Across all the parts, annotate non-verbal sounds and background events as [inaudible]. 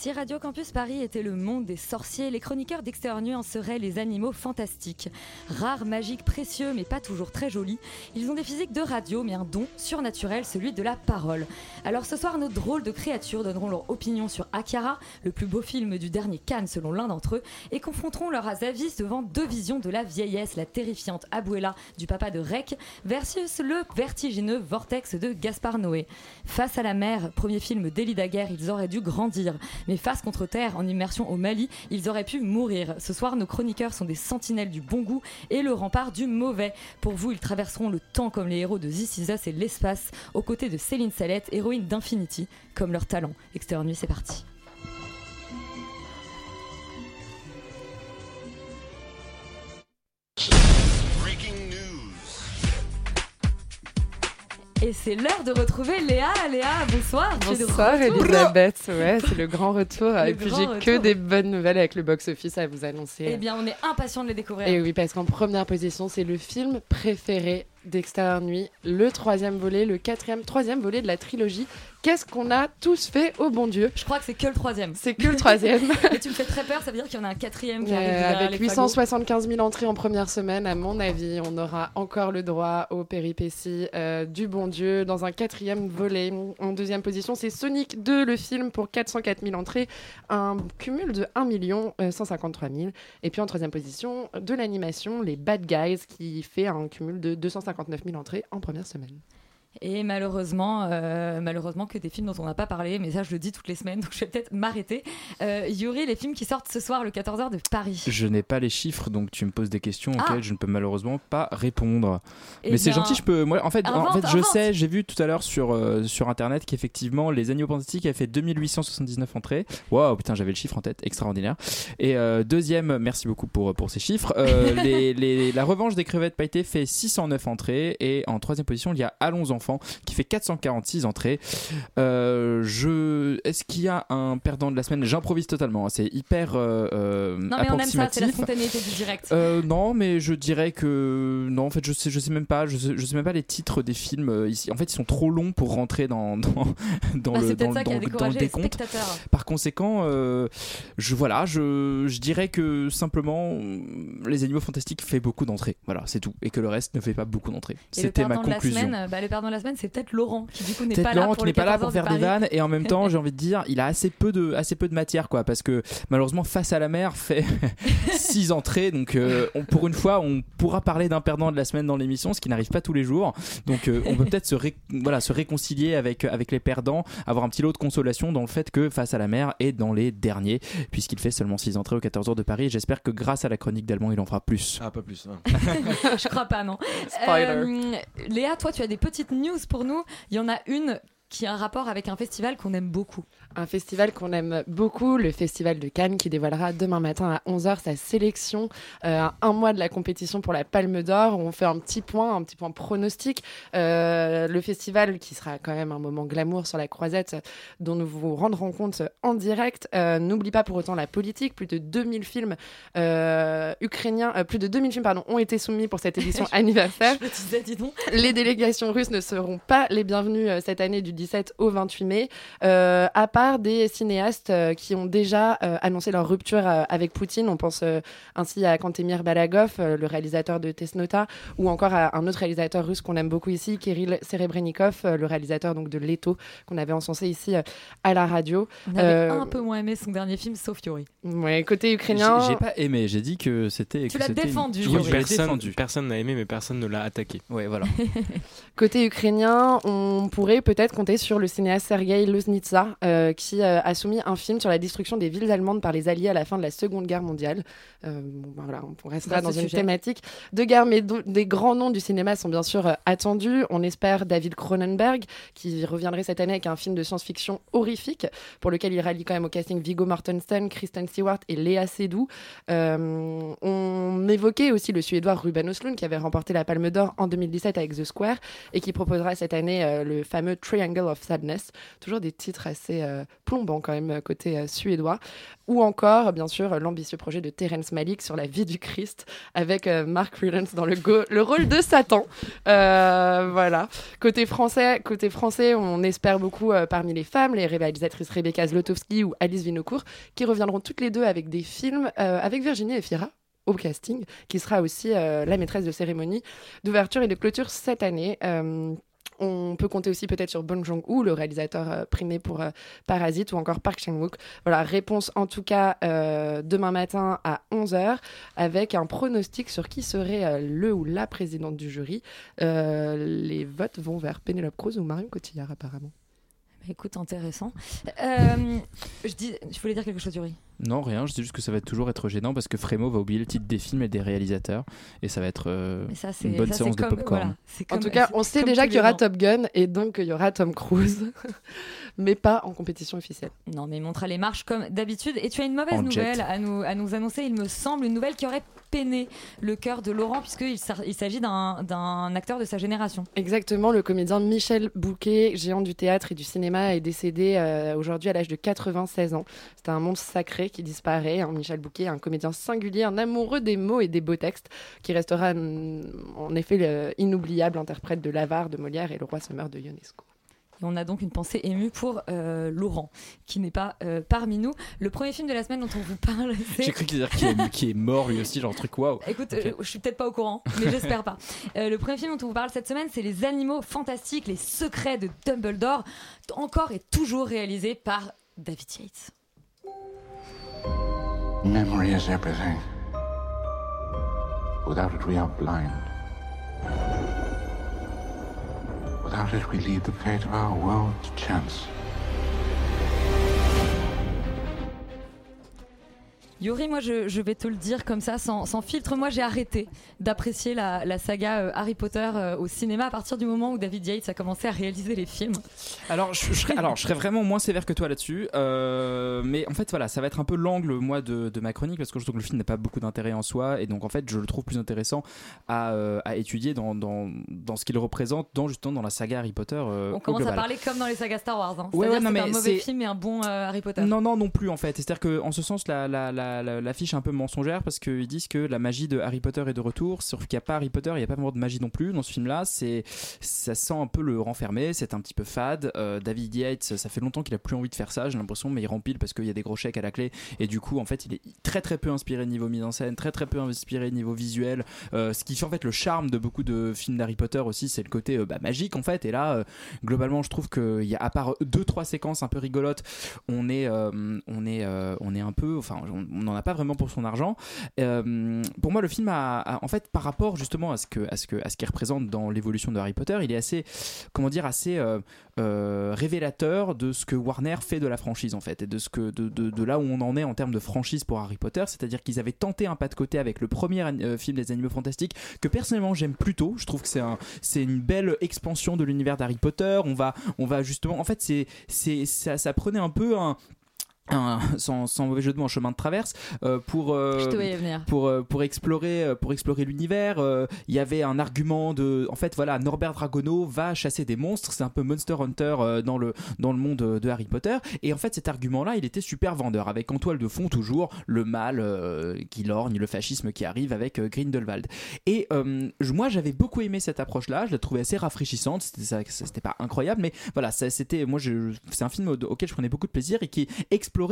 Si Radio Campus Paris était le monde des sorciers, les chroniqueurs d'Extérieur en seraient les animaux fantastiques. Rares, magiques, précieux, mais pas toujours très jolis, ils ont des physiques de radio, mais un don surnaturel, celui de la parole. Alors ce soir, nos drôles de créatures donneront leur opinion sur Akira, le plus beau film du dernier Cannes selon l'un d'entre eux, et confronteront leurs avis devant deux visions de la vieillesse, la terrifiante Abuela du papa de Rec, versus le vertigineux Vortex de Gaspard Noé. Face à la mer, premier film d'Elie Daguerre, ils auraient dû grandir. Face contre terre, en immersion au Mali, ils auraient pu mourir. Ce soir, nos chroniqueurs sont des sentinelles du bon goût et le rempart du mauvais. Pour vous, ils traverseront le temps comme les héros de This et l'espace, aux côtés de Céline Salette, héroïne d'Infinity, comme leur talent. Extérieur Nuit, c'est parti. Et c'est l'heure de retrouver Léa. Léa, bonsoir. Bonsoir. Elisabeth, ouais, c'est le grand retour. Le Et puis j'ai que des bonnes nouvelles avec le box-office à vous annoncer. Eh bien, on est impatients de les découvrir. Et oui, parce qu'en première position, c'est le film préféré d'Extérieur Nuit, le troisième volet, le quatrième, troisième volet de la trilogie. Qu'est-ce qu'on a tous fait au bon Dieu Je crois que c'est que le troisième. C'est que le troisième. [laughs] Et tu me fais très peur, ça veut dire qu'il y en a un quatrième qui Euh, arrive. derrière avec les fagots. 875 000 entrées en première semaine, à mon avis, on aura encore le droit aux péripéties euh, du bon Dieu dans un quatrième volet. En deuxième position, c'est Sonic 2, le film pour 404 000 entrées, un cumul de 1 million euh, 153 000. Et puis en troisième position, de l'animation, les Bad Guys, qui fait un cumul de 259 000 entrées en première semaine. Et malheureusement, euh, malheureusement que des films dont on n'a pas parlé, mais ça je le dis toutes les semaines, [laughs] donc je vais peut-être m'arrêter. Euh, Yuri, les films qui sortent ce soir le 14h de Paris. Je n'ai pas les chiffres, donc tu me poses des questions Ah. auxquelles je ne peux malheureusement pas répondre. Eh Mais c'est gentil, je peux. Moi, en fait, en invente, fait, je invente. sais, j'ai vu tout à l'heure sur euh, sur internet qu'effectivement, les Animaux Fantastiques avaient fait 2879 entrées. Waouh, putain, j'avais le chiffre en tête, extraordinaire. Et deuxième, merci beaucoup pour pour ces chiffres. [laughs] les, les- la Revanche des crevettes pailletées fait 609 entrées et en troisième position, il y a Allons enfants qui fait 446 entrées. Euh, je, est-ce qu'il y a un perdant de la semaine? J'improvise totalement. hein, C'est hyper euh, euh, Non mais on aime ça, c'est la approximatif. spontanéité du direct. Non, mais je dirais que non. En fait, je sais, je sais même pas. Je sais, je sais même pas les titres des films ici. En fait, ils sont trop longs pour rentrer dans [laughs] dans, dans Bah, le dans, ça le décompte. Par conséquent, je voilà, je, je dirais que simplement les animaux fantastiques fait beaucoup d'entrées. Voilà, c'est tout, et que le reste ne fait pas beaucoup d'entrées. C'était ma conclusion. semaine, bah, le perdant de la semaine, c'est peut-être Laurent qui du coup n'est Peut-être pas là Laurent pour qui le n'est pas là 14 pour de faire des vannes et en même temps [laughs] j'ai envie de dire il a assez peu de assez peu de matière quoi parce que malheureusement face à la mer fait [laughs] six entrées donc euh, on, pour une fois on pourra parler d'un perdant de la semaine dans l'émission ce qui n'arrive pas tous les jours donc euh, on peut peut-être se ré- voilà se réconcilier avec avec les perdants avoir un petit lot de consolation dans le fait que face à la mer est dans les derniers puisqu'il fait seulement six entrées aux 14 heures de Paris j'espère que grâce à la chronique d'Allemand il en fera plus Ah, pas plus. hein. [laughs] Je crois pas, non. Euh, Léa, toi, tu as des petites news pour nous. Il y en a une qui a un rapport avec un festival qu'on aime beaucoup. Un festival qu'on aime beaucoup, le Festival de Cannes, qui dévoilera demain matin à 11h sa sélection euh, à un mois de la compétition pour la Palme d'Or. On fait un petit point, un petit point pronostic. Euh, le festival, qui sera quand même un moment glamour sur la croisette, dont nous vous rendrons compte en direct. Euh, N'oublie pas pour autant la politique. Plus de 2000 films euh, ukrainiens, plus de 2000 films pardon, ont été soumis pour cette édition anniversaire. [laughs] Je me disais, dis donc. Les délégations russes ne seront pas les bienvenues cette année du 17 au 28 mai, euh, à part des cinéastes euh, qui ont déjà euh, annoncé leur rupture euh, avec Poutine. On pense euh, ainsi à Kantemir Balagov, euh, le réalisateur de Tesnota, ou encore à un autre réalisateur russe qu'on aime beaucoup ici, Kirill Serebrennikov, euh, le réalisateur donc de Leto, qu'on avait encensé ici euh, à la radio. On avait Euh, un peu moins aimé son dernier film, sauf Fury. Ouais, côté ukrainien. J'ai pas aimé, j'ai dit que c'était. Tu l'as c'était une- défendu, Oui, Yuri. Personne défendu. personne n'a aimé, mais personne ne l'a attaqué. Ouais, voilà. [laughs] [laughs] Côté ukrainien, on pourrait peut-être sur le cinéaste Sergei Loznitsa, euh, qui euh, a soumis un film sur la destruction des villes allemandes par les Alliés à la fin de la Seconde Guerre mondiale. Euh, bon, ben voilà, on restera dans une sujet. thématique de guerre, mais des grands noms du cinéma sont bien sûr attendus. On espère David Cronenberg, qui reviendrait cette année avec un film de science-fiction horrifique, pour lequel il rallie quand même au casting Viggo Mortensen, Kristen Stewart et Léa Seydoux. On évoquait aussi le Suédois Ruben Östlund, qui avait remporté la Palme d'Or en 2017 avec The Square, et qui proposera cette année le fameux Triangle of Sadness. Toujours des titres assez euh, plombants quand même côté euh, suédois. Ou encore, bien sûr, l'ambitieux projet de Terence Malick sur la vie du Christ, avec euh, Mark Rylance dans le, le rôle de Satan. Euh, voilà. Côté français, côté français, on espère beaucoup euh, parmi les femmes, les réalisatrices Rebecca Zlotowski ou Alice Vinocourt, qui reviendront toutes les deux avec des films euh, avec Virginie Efira au casting, qui sera aussi euh, la maîtresse de cérémonie d'ouverture et de clôture cette année. Euh, on peut compter aussi peut-être sur Bong Joon-ho, le réalisateur euh, primé pour euh, Parasite, ou encore Park Chan-wook. Voilà, réponse en tout cas euh, demain matin à 11h, avec un pronostic sur qui serait le ou la présidente du jury. Les votes vont vers Penelope Cruz ou Marion Cotillard apparemment. Bah, Écoute, intéressant. Je dis, je voulais dire quelque chose, Yuri. Non, rien, je dis juste que ça va toujours être gênant parce que Frémo va oublier le titre des films et des réalisateurs. Et ça va être euh, Mais ça, c'est une bonne ça, séance de comme- popcorn. voilà, En tout cas, on sait déjà qu'il y aura. Top Gun et donc qu'il y aura Tom Cruise, [laughs] mais pas en compétition officielle. Non, mais il montrera les marches comme d'habitude. Et tu as une mauvaise En jet. nouvelle à nous, à nous annoncer, il me semble, une nouvelle qui aurait peiné le cœur de Laurent, puisqu'il s'agit d'un d'un acteur de sa génération. Exactement, le comédien Michel Bouquet, géant du théâtre et du cinéma, est décédé euh, aujourd'hui à l'âge de 96 ans. C'est un monstre sacré qui disparaît. hein. Michel Bouquet, un comédien singulier, un amoureux des mots et des beaux textes, qui restera mm, en effet le inoubliable interprète de l'avare de Molière et le roi se meurt de Ionesco. Et on a donc une pensée émue pour euh, Laurent, qui n'est pas euh, parmi nous. Le premier film de la semaine dont on vous parle, [laughs] c'est. J'ai cru qu'il dire qu'il est, est mort lui aussi, genre truc waouh. Écoute, Ok. euh, je suis peut-être pas au courant, mais j'espère pas. Euh, le premier film dont on vous parle cette semaine, c'est Les Animaux Fantastiques, les secrets de Dumbledore, encore et toujours réalisé par David Yates. Memory is everything. Without it, we are blind. Without it, we leave the fate of our world to chance. Yuri, moi je, je vais te le dire comme ça, sans, sans filtre, moi j'ai arrêté d'apprécier la, la saga euh, Harry Potter euh, au cinéma à partir du moment où David Yates a commencé à réaliser les films. Alors je, je serais, alors, je serais vraiment moins sévère que toi là-dessus. euh, mais en fait, voilà, ça va être un peu l'angle, moi, de, de ma chronique, parce que je trouve que le film n'a pas beaucoup d'intérêt en soi. Et donc, en fait, je le trouve plus intéressant à, à étudier dans, dans, dans ce qu'il représente, dans, justement dans la saga Harry Potter. On commence à parler comme dans les sagas Star Wars. Hein. Ouais, ouais, c'est mais un mauvais film et un bon Harry Potter. Non, non, non plus en fait. C'est-à-dire qu'en ce sens, la, la, la, la- l'affiche un peu mensongère parce qu'ils disent que la magie de Harry Potter est de retour, sauf qu'il n'y a pas Harry Potter, il n'y a pas vraiment de magie non plus dans ce film-là. Ça sent un peu le renfermé, c'est un petit peu fade. Euh, David Yates, ça fait longtemps qu'il a plus envie de faire ça, j'ai l'impression, mais il rempile parce qu'il y a des gros chèques à la clé et du coup, en fait, il est très très peu inspiré niveau mise en scène, très très peu inspiré niveau visuel. Euh, ce qui fait en fait le charme de beaucoup de films d'Harry Potter aussi, c'est le côté euh, bah, magique en fait. Et là, globalement, je trouve qu'il y a à part deux trois séquences un peu rigolotes, on est on est on est un peu, enfin, n'en a pas vraiment pour son argent. Euh, pour moi, le film a, en fait par rapport justement à ce que à ce que qu'il représente dans l'évolution de Harry Potter, il est assez comment dire assez euh, euh, révélateur de ce que Warner fait de la franchise en fait et de là où on en est en termes de franchise pour Harry Potter, c'est-à-dire qu'ils avaient tenté un pas de côté avec le premier film des Animaux Fantastiques que personnellement j'aime plutôt. Je trouve que c'est un c'est une belle expansion de l'univers d'Harry Potter. On va on va justement en fait c'est ça prenait un peu un un- sans, sans mauvais jeu de mots en chemin de traverse euh, pour euh, pour euh, pour explorer euh, pour explorer l'univers euh, il y avait un argument de en fait voilà Norbert Dragono va chasser des monstres c'est un peu Monster Hunter euh, dans le dans le monde de Harry Potter et en fait cet argument là il était super vendeur avec en toile de fond toujours le mal euh, qui lorgne le fascisme qui arrive avec Grindelwald. Et euh, moi j'avais beaucoup aimé cette approche là je la trouvais assez rafraîchissante c'était pas incroyable mais voilà c'était moi c'est un film au- auquel je prenais beaucoup de plaisir et qui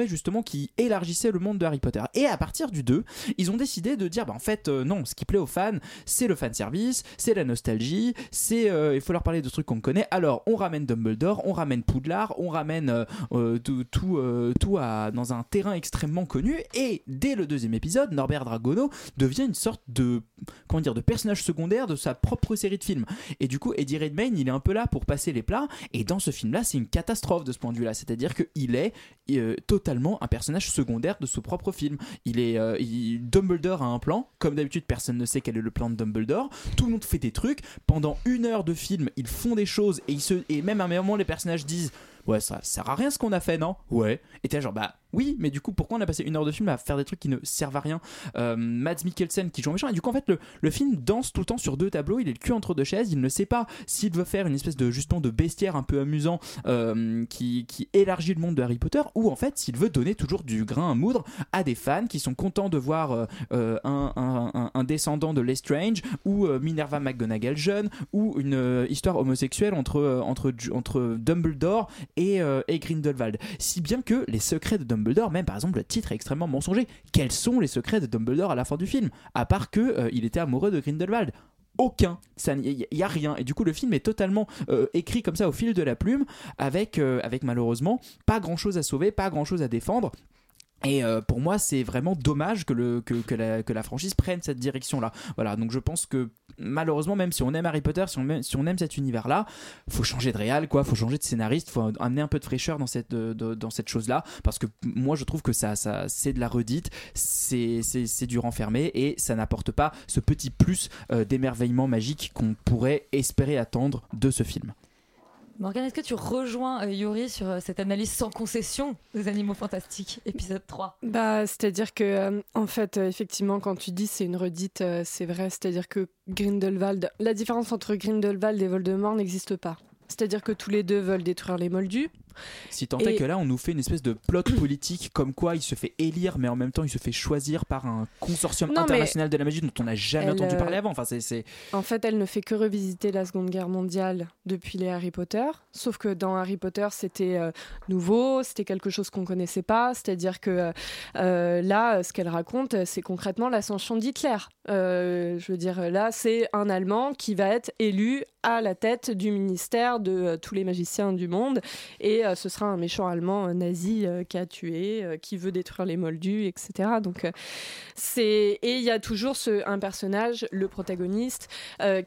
justement qui élargissait le monde de Harry Potter. Et à partir du 2 ils ont décidé de dire bah en fait euh, non ce qui plaît aux fans c'est le fan service c'est la nostalgie c'est euh, il faut leur parler de trucs qu'on connaît. Alors on ramène Dumbledore on ramène Poudlard on ramène euh, tout tout, tout à, dans un terrain extrêmement connu. Et dès le deuxième épisode Norbert Dragono devient une sorte de comment dire de personnage secondaire de sa propre série de films. Et du coup Eddie Redmayne il est un peu là pour passer les plats. Et dans ce film là c'est une catastrophe de ce point de vue là c'est à dire qu'il est euh, totalement un personnage secondaire de ce propre film. Il est euh, Dumbledore a un plan. Comme d'habitude personne ne sait quel est le plan de Dumbledore. Tout le monde fait des trucs. Pendant une heure de film ils font des choses et, ils se, et même à un moment les personnages disent ouais ça sert à rien ce qu'on a fait non? Ouais. Et t'es genre bah oui mais du coup pourquoi on a passé une heure de film à faire des trucs qui ne servent à rien euh, Mads Mikkelsen qui joue un méchant et du coup en fait le, le film danse tout le temps sur deux tableaux il est le cul entre deux chaises il ne sait pas s'il veut faire une espèce de justement de bestiaire un peu amusant euh, qui, qui élargit le monde de Harry Potter ou en fait s'il veut donner toujours du grain à moudre à des fans qui sont contents de voir euh, un, un- descendant de Lestrange ou Minerva McGonagall jeune ou une histoire homosexuelle entre, entre, entre Dumbledore et, et Grindelwald. Si bien que les secrets de Dumbledore même par exemple le titre est extrêmement mensonger quels sont les secrets de Dumbledore à la fin du film? À part que euh, il était amoureux de Grindelwald aucun, il n'y a rien. Et du coup, le film est totalement euh, écrit comme ça au fil de la plume, avec, euh, avec malheureusement pas grand chose à sauver, pas grand chose à défendre. Et euh, pour moi, c'est vraiment dommage que, le, que, la, que la franchise prenne cette direction-là. Voilà, donc je pense que malheureusement, même si on aime Harry Potter, si on aime, si on aime cet univers-là, faut changer de réal, quoi, faut changer de scénariste, faut amener un peu de fraîcheur dans cette, dans cette chose-là, parce que moi je trouve que ça, ça c'est de la redite, c'est c'est- c'est du renfermé et ça n'apporte pas ce petit plus euh, d'émerveillement magique qu'on pourrait espérer attendre de ce film. Morgane, est-ce que tu rejoins euh, Yuri sur euh, cette analyse sans concession des animaux fantastiques, épisode 3 Bah, c'est-à-dire que, euh, en fait, effectivement, quand tu dis c'est une redite, c'est vrai. C'est-à-dire que Grindelwald, la différence entre Grindelwald et Voldemort n'existe pas. C'est-à-dire que tous les deux veulent détruire les Moldus. Si tant est Et- que là, on nous fait une espèce de plot [clears throat] politique comme quoi il se fait élire, mais en même temps il se fait choisir par un consortium Non, international de la magie dont on n'a jamais elle, entendu euh, parler avant. Enfin, c'est- En fait, elle ne fait que revisiter la Seconde Guerre mondiale depuis les Harry Potter. Sauf que dans Harry Potter, c'était euh, nouveau, c'était quelque chose qu'on connaissait pas. C'est-à-dire que euh, là, ce qu'elle raconte, c'est concrètement l'ascension d'Hitler. Euh, je veux dire, là, c'est un Allemand qui va être élu à la tête du ministère de tous les magiciens du monde. Et euh, ce sera un méchant allemand nazi euh, qui a tué, euh, qui veut détruire les moldus, etc. Donc, c'est et il y a toujours ce, un personnage, le protagoniste,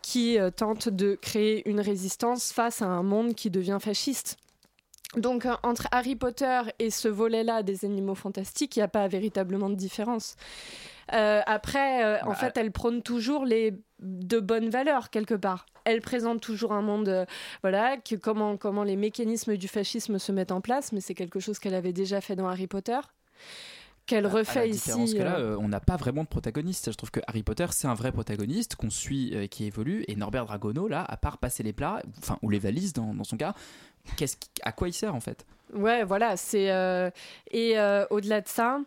qui tente de créer une résistance face à un monde qui devient fasciste. Donc euh, entre Harry Potter et ce volet-là des animaux fantastiques, il n'y a pas véritablement de différence. Euh, après, euh, en Bah, fait, elle prône toujours les de bonnes valeurs quelque part. Elle présente toujours un monde, euh, voilà, que comment comment les mécanismes du fascisme se mettent en place, mais c'est quelque chose qu'elle avait déjà fait dans Harry Potter, qu'elle à la refait différence ici. que là, euh, on n'a pas vraiment de protagoniste. Je trouve que Harry Potter, c'est un vrai protagoniste qu'on suit, euh, qui évolue. Et Norbert Dragono, là, à part passer les plats, enfin, ou les valises dans, dans son cas, qu'est-ce qui- à quoi il sert en fait? Ouais, voilà, c'est euh, et euh, au-delà de ça.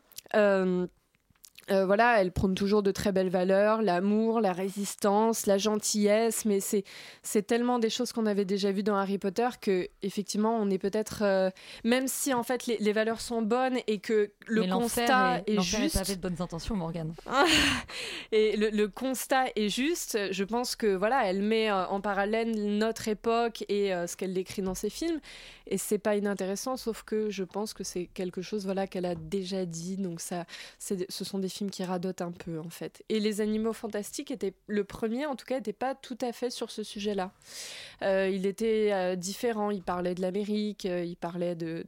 Euh, voilà, elle prône toujours de très belles valeurs, l'amour, la résistance, la gentillesse, mais c'est c'est tellement des choses qu'on avait déjà vues dans Harry Potter que effectivement on est peut-être euh, même si en fait les, les valeurs sont bonnes et que le Mais constat est, est, est juste pavé de bonnes intentions, Morgane. [laughs] et le, le constat est juste. Je pense que voilà, elle met euh, en parallèle notre époque et euh, ce qu'elle décrit dans ses films, et c'est pas inintéressant. Sauf que je pense que c'est quelque chose voilà qu'elle a déjà dit. Donc ça, c'est, ce sont des films qui radotent un peu en fait. Et les animaux fantastiques étaient le premier, en tout cas, n'était pas tout à fait sur ce sujet-là. Euh, il était euh, différent. Il parlait de l'Amérique, euh, il parlait de,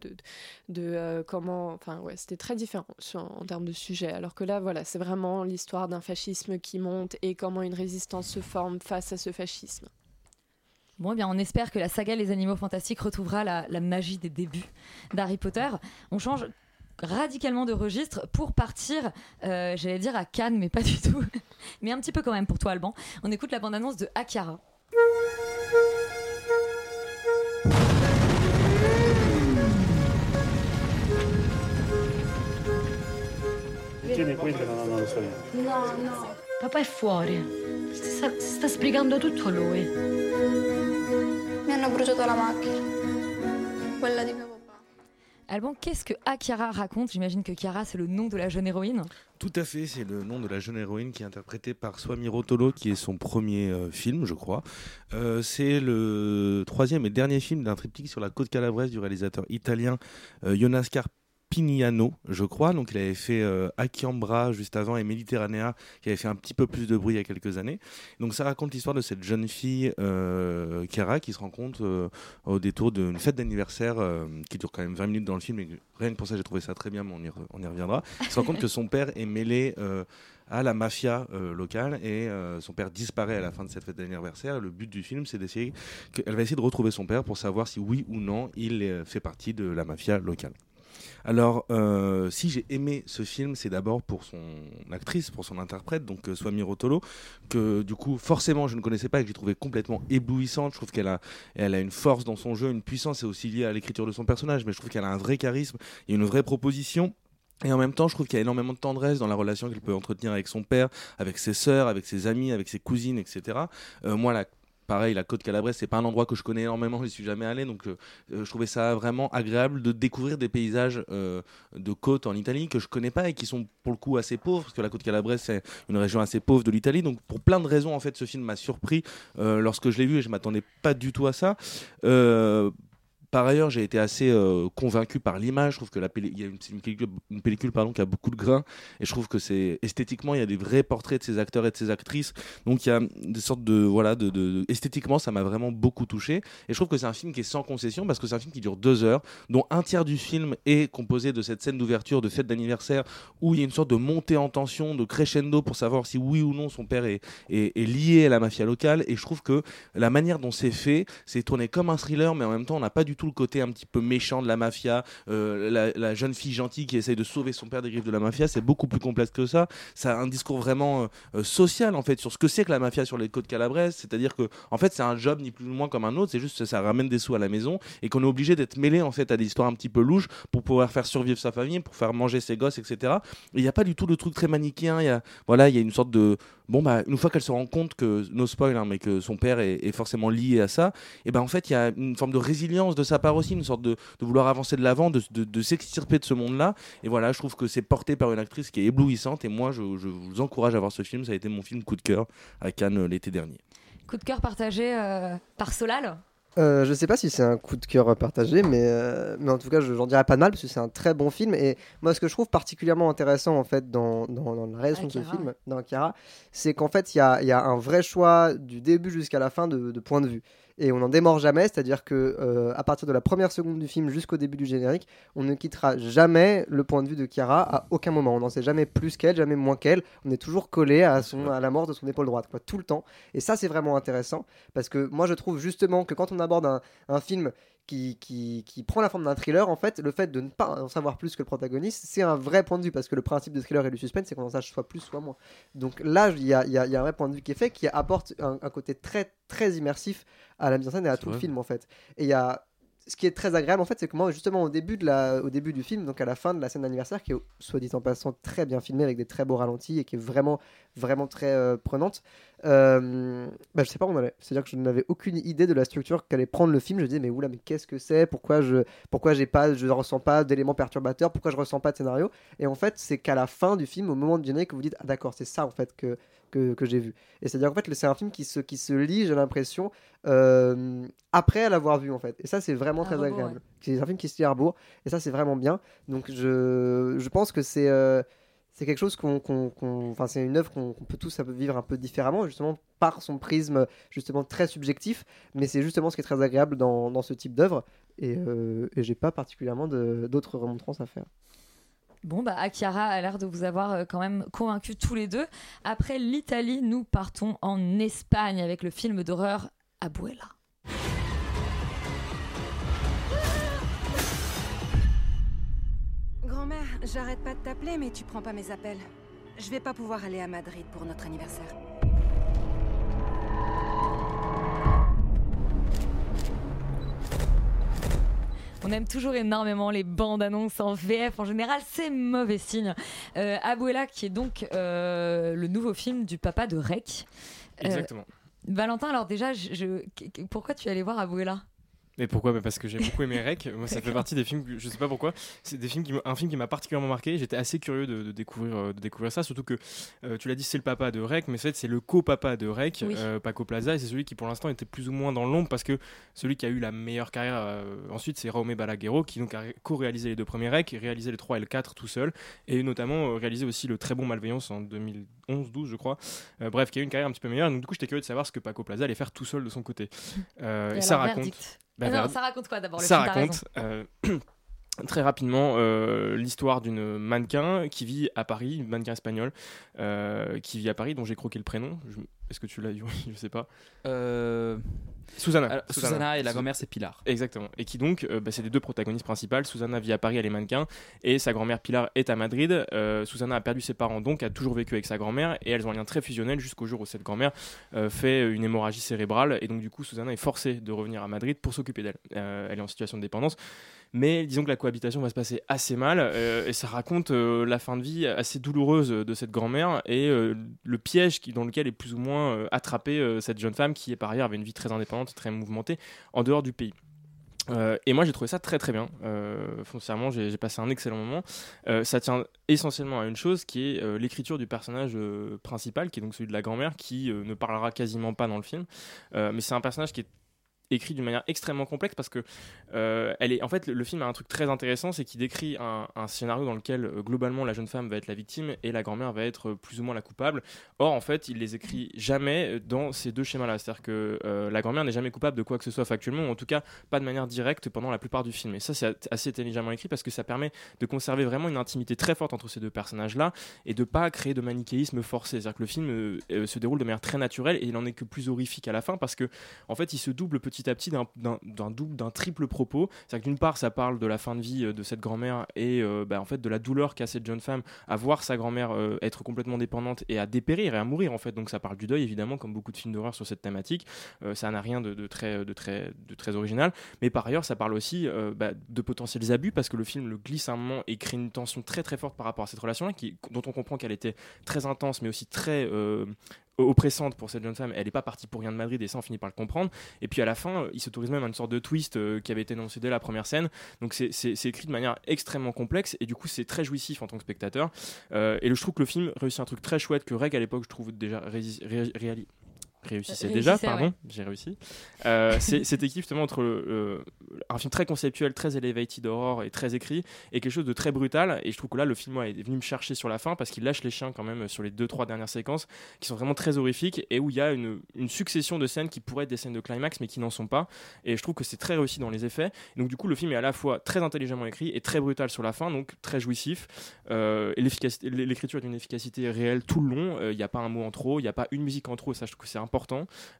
de, comment. Enfin, ouais, c'était très différent en termes de sujet. Alors que là, voilà, c'est vraiment l'histoire d'un fascisme qui monte et comment une résistance se forme face à ce fascisme. Bon, eh bien, on espère que la saga Les Animaux Fantastiques retrouvera la magie des débuts d'Harry Potter. On change radicalement de registre pour partir, euh, j'allais dire à Cannes, mais pas du tout. [laughs] mais un petit peu quand même pour toi, Alban. On écoute la bande-annonce de Akira. Tieni questo che non lo so io. No, no. Papà è fuori. Si sta, si sta spiegando tutto lui. Mi hanno bruciato la macchina. Quella di mio papà. Alban, qu'est-ce que Akira raconte J'imagine que Chiara, c'est le nom de la jeune héroïne. Tout à fait, c'est le nom de la jeune héroïne qui est interprétée par Swami Rotolo, qui est son premier euh, film, je crois. Euh, c'est le troisième et dernier film d'un triptyque sur la côte calabraise du réalisateur italien euh, Jonas Carpignano, je crois. Donc il avait fait euh, Akiambra juste avant et Méditerranea, qui avait fait un petit peu plus de bruit il y a quelques années. Donc ça raconte l'histoire de cette jeune fille, euh, Chiara, qui se rencontre euh, au détour d'une fête d'anniversaire euh, qui dure quand même 20 minutes dans le film. Et rien que pour ça, j'ai trouvé ça très bien, mais on y, on reviendra. Elle se rend compte que son père est mêlé euh, à la mafia euh, locale et son père disparaît à la fin de cette fête d'anniversaire. Le but du film, c'est d'essayer, qu'elle va essayer de retrouver son père pour savoir si oui ou non il fait partie de la mafia locale. Alors, euh, si j'ai aimé ce film, c'est d'abord pour son actrice, pour son interprète, donc euh, Swami Rotolo, que du coup, forcément, je ne connaissais pas et que j'ai trouvé complètement éblouissante. Je trouve qu'elle a, elle a une force dans son jeu, une puissance, c'est aussi lié à l'écriture de son personnage, mais je trouve qu'elle a un vrai charisme et une vraie proposition. Et en même temps, je trouve qu'il y a énormément de tendresse dans la relation qu'elle peut entretenir avec son père, avec ses sœurs, avec ses amis, avec ses cousines, etc. Euh, moi, la Pareil, la côte calabraise, c'est pas un endroit que je connais énormément, je suis jamais allé, donc euh, euh, je trouvais ça vraiment agréable de découvrir des paysages euh, de côte en Italie que je connais pas et qui sont pour le coup assez pauvres, parce que la côte calabraise c'est une région assez pauvre de l'Italie, donc pour plein de raisons en fait, ce film m'a surpris lorsque je l'ai vu et je m'attendais pas du tout à ça. Par ailleurs, j'ai été assez euh, convaincu par l'image. Je trouve que la y a une, pellicule, pardon, qui a beaucoup de grains. Et je trouve que c'est esthétiquement, il y a des vrais portraits de ces acteurs et de ces actrices. Donc il y a des sortes de voilà, de, esthétiquement, ça m'a vraiment beaucoup touché. Et je trouve que c'est un film qui est sans concession parce que c'est un film qui dure deux heures, dont un tiers du film est composé de cette scène d'ouverture de fête d'anniversaire où il y a une sorte de montée en tension, de crescendo pour savoir si oui ou non son père est lié à la mafia locale. Et je trouve que la manière dont c'est fait, c'est tourné comme un thriller, mais en même temps, on n'a pas du tout le côté un petit peu méchant de la mafia, euh, la, jeune fille gentille qui essaye de sauver son père des griffes de la mafia. C'est beaucoup plus complexe que ça. Ça a un discours vraiment euh, euh, social en fait sur ce que c'est que la mafia sur les côtes calabraises. C'est-à-dire que en fait, c'est un job ni plus ni moins comme un autre. C'est juste que ça ramène des sous à la maison et qu'on est obligé d'être mêlé en fait à des histoires un petit peu louches pour pouvoir faire survivre sa famille, pour faire manger ses gosses, etc. Et il n'y a pas du tout le truc très manichéen. Il voilà, il y a une sorte de bon bah une fois qu'elle se rend compte que no spoil hein, mais que son père est, forcément lié à ça et ben en fait il y a une forme de résilience de sa part aussi une sorte de, vouloir avancer de l'avant de, s'extirper de ce monde là et voilà je trouve que c'est porté par une actrice qui est éblouissante. Et moi je, je vous encourage à voir ce film. Ça a été mon film coup de cœur à Cannes euh, l'été dernier. Coup de cœur partagé euh, par Solal. Euh, je sais pas si c'est un coup de cœur partagé, mais, euh, mais en tout cas, je- j'en dirais pas de mal parce que c'est un très bon film. Et moi, ce que je trouve particulièrement intéressant en fait dans, dans, dans la réalisation de ce film, dans Akira, c'est qu'en fait, il y a, y a un vrai choix du début jusqu'à la fin de, de point de vue. Et on n'en démord jamais, c'est-à-dire que euh, à partir de la première seconde du film jusqu'au début du générique, on ne quittera jamais le point de vue de Chiara à aucun moment. On n'en sait jamais plus qu'elle, jamais moins qu'elle. On est toujours collé à, à la mort de son épaule droite, quoi, tout le temps. Et ça, c'est vraiment intéressant parce que moi, je trouve justement que quand on aborde un, un film qui, qui, qui prend la forme d'un thriller, en fait, le fait de ne pas en savoir plus que le protagoniste, c'est un vrai point de vue parce que le principe du thriller et du suspense, c'est qu'on en sache soit plus, soit moins. Donc là, il y a, y a- y a un vrai point de vue qui est fait qui apporte un, un côté très, très immersif à la mise en scène et à tout le film, en fait. Et il y a. Ce qui est très agréable en fait, c'est que moi justement au début, de la, au début du film, donc à la fin de la scène d'anniversaire, qui est soit dit en passant très bien filmée avec des très beaux ralentis et qui est vraiment vraiment très euh, prenante, euh, bah, je sais pas où on allait. C'est-à-dire que je n'avais aucune idée de la structure qu'allait prendre le film. Je me disais mais oula mais qu'est-ce que c'est? Pourquoi je pourquoi j'ai pas ressens pas d'éléments perturbateurs? Pourquoi je ressens pas de scénario? Et en fait c'est qu'à la fin du film, au moment du générique, que vous dites ah d'accord c'est ça en fait que que, que j'ai vu. Et c'est-à-dire en fait c'est un film qui se qui se lit j'ai l'impression euh, après l'avoir vu en fait. Et ça c'est vraiment À très rebours, agréable. ouais. C'est un film qui se lit à rebours et ça c'est vraiment bien. Donc je je pense que c'est euh, c'est quelque chose qu'on, qu'on- qu'on- enfin c'est une œuvre qu'on, qu'on peut tous vivre un peu différemment, justement par son prisme justement très subjectif, mais c'est justement ce qui est très agréable dans, dans ce type d'œuvre, et, euh, et j'ai pas particulièrement de- d'autres remontrances à faire. Bon, bah, Akira a l'air de vous avoir euh, quand même convaincus tous les deux. Après l'Italie, nous partons en Espagne avec le film d'horreur Abuela. Grand-mère, j'arrête pas de t'appeler, mais tu prends pas mes appels. Je vais pas pouvoir aller à Madrid pour notre anniversaire. On aime toujours énormément les bandes annonces en VF. En général, c'est mauvais signe. Euh, Abuela, qui est donc euh, le nouveau film du papa de Rec. Euh, Exactement. Valentin, alors déjà, je, je- pourquoi tu es allé voir Abuela? Mais pourquoi? Bah Parce que j'ai beaucoup aimé Rec. Moi, ça fait partie des films, que, je sais pas pourquoi. C'est des films qui, m'ont- un film qui m'a particulièrement marqué. J'étais assez curieux de, de découvrir, euh, de découvrir ça. Surtout que euh, tu l'as dit, c'est le papa de Rec, mais en fait, c'est le co-papa de Rec, Oui. euh, Paco Plaza, et c'est celui qui pour l'instant était plus ou moins dans l'ombre parce que celui qui a eu la meilleure carrière euh, ensuite, c'est Raume Balaguerro, qui donc a ré- co-réalisé les deux premiers Rec, réalisé les 3 et le 4 tout seul, et notamment réalisé aussi le très bon Malveillance en 2011-12, je crois. Bref, qui a eu une carrière un petit peu meilleure. Donc, du coup, j'étais curieux de savoir ce que Paco Plaza allait faire tout seul de son côté. Et et, ça raconte. verdict. Bah, Ah non, ça raconte quoi d'abord le ça raconte [clears throat] très rapidement euh, l'histoire d'une mannequin qui vit à Paris, une mannequin espagnole euh, qui vit à Paris, dont j'ai croqué le prénom. Je- Est-ce que tu l'as [laughs] eu Je sais pas. Euh, Susanna. alors, Susanna et la grand-mère, c'est Pilar. Exactement. Et qui donc, bah, c'est les deux protagonistes principales. Susanna vit à Paris, elle est mannequin, et sa grand-mère Pilar est à Madrid. Susanna a perdu ses parents, donc a toujours vécu avec sa grand-mère, et elles ont un lien très fusionnel jusqu'au jour où cette grand-mère fait une hémorragie cérébrale, et donc du coup, Susanna est forcée de revenir à Madrid pour s'occuper d'elle. Elle est en situation de dépendance. Mais disons que la cohabitation va se passer assez mal euh, et ça raconte euh, la fin de vie assez douloureuse de cette grand-mère et euh, le piège dans lequel est plus ou moins attrapée cette jeune femme qui, par ailleurs, avait une vie très indépendante, très mouvementée en dehors du pays. Et moi j'ai trouvé ça très très bien. Euh, foncièrement j'ai passé un excellent moment. Ça tient essentiellement à une chose qui est l'écriture du personnage principal, qui est donc celui de la grand-mère, qui ne parlera quasiment pas dans le film. Mais c'est un personnage qui est écrit d'une manière extrêmement complexe parce que euh, elle est en fait le, film a un truc très intéressant c'est qu'il décrit un, scénario dans lequel euh, globalement la jeune femme va être la victime et la grand-mère va être euh, plus ou moins la coupable. Or en fait il les écrit jamais dans ces deux schémas là c'est à dire que la grand-mère n'est jamais coupable de quoi que ce soit factuellement ou en tout cas pas de manière directe pendant la plupart du film. Et ça c'est assez intelligemment écrit parce que ça permet de conserver vraiment une intimité très forte entre ces deux personnages là et de pas créer de manichéisme forcé. C'est à dire que le film se déroule de manière très naturelle et il en est que plus horrifique à la fin parce que en fait il se double petit à petit d'un- double d'un triple propos. C'est à dire que d'une part ça parle de la fin de vie euh, de cette grand-mère et euh, bah, en fait de la douleur qu'a cette jeune femme à voir sa grand-mère euh, être complètement dépendante et à dépérir et à mourir en fait. Donc ça parle du deuil évidemment comme beaucoup de films d'horreur sur cette thématique. Ça n'a rien de, très original. Mais par ailleurs ça parle aussi bah, de potentiels abus parce que le film le glisse un moment et crée une tension très très forte par rapport à cette relation là qui dont on comprend qu'elle était très intense mais aussi très oppressante pour cette jeune femme. Elle n'est pas partie pour rien de Madrid et ça on finit par le comprendre. Et puis à la fin, il s'autorise même à une sorte de twist euh, qui avait été annoncé dès la première scène. Donc c'est- écrit de manière extrêmement complexe et du coup c'est très jouissif en tant que spectateur. Euh, et le- je trouve que le film réussit un truc très chouette que Reg à l'époque je trouve déjà rési- ré- réali- réussissait Euh, déjà, pardon, ouais. j'ai réussi. Euh, [laughs] équipe justement entre le- le- un film très conceptuel, très elevated horror et très écrit, et quelque chose de très brutal. Et je trouve que là, le film ouais, est venu me chercher sur la fin parce qu'il lâche les chiens quand même sur les deux trois dernières séquences qui sont vraiment très horrifiques et où il y a une, une succession de scènes qui pourraient être des scènes de climax mais qui n'en sont pas. Et je trouve que c'est très réussi dans les effets. Donc du coup, le film est à la fois très intelligemment écrit et très brutal sur la fin, donc très jouissif. Euh, et l'écriture est d'une efficacité réelle tout le long. Euh, Il n'y a pas un mot en trop, il n'y a pas une musique en trop. Ça, je trouve que c'est important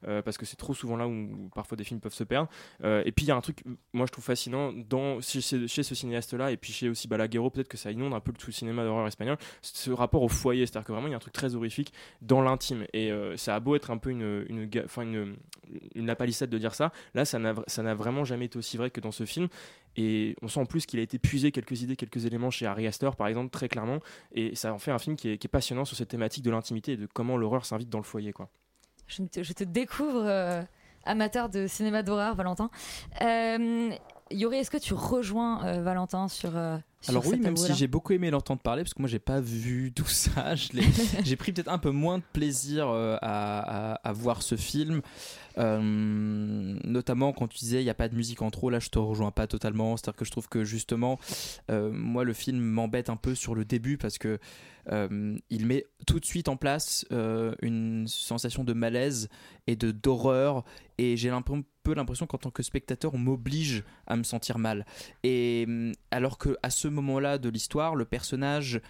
euh, parce que c'est trop souvent là où, parfois des films peuvent se perdre. Euh, et puis il y a un truc, moi je trouve fascinant dans chez, ce cinéaste-là et puis chez aussi Balaguerro, peut-être que ça inonde un peu tout le cinéma d'horreur espagnol, ce rapport au foyer, c'est-à-dire que vraiment il y a un truc très horrifique dans l'intime. Et euh, ça a beau être un peu une, une, une, une lapalissade de dire ça, là ça n'a vraiment jamais été aussi vrai que dans ce film. Et on sent en plus qu'il a été puisé quelques idées, quelques éléments chez Ari Aster par exemple, très clairement. Et ça en fait un film qui est, qui est passionnant sur cette thématique de l'intimité et de comment l'horreur s'invite dans le foyer. quoi. Je te, je te découvre euh, amateur de cinéma d'horreur, Valentin. Euh, Yuri, est-ce que tu rejoins euh, Valentin sur, euh, sur Alors oui, même si j'ai beaucoup aimé l'entendre parler, parce que moi j'ai pas vu [laughs] tout ça, j'ai pris peut-être un peu moins de plaisir à, à- à voir ce film, Euh, notamment quand tu disais il n'y a pas de musique en trop, là je te rejoins pas totalement, c'est-à-dire que je trouve que justement, euh, moi le film m'embête un peu sur le début parce que euh, il met tout de suite en place une sensation de malaise et de d'horreur. Et j'ai un peu peu l'impression qu'en tant que spectateur on m'oblige à me sentir mal. Et hum, alors que à ce moment-là de l'histoire le personnage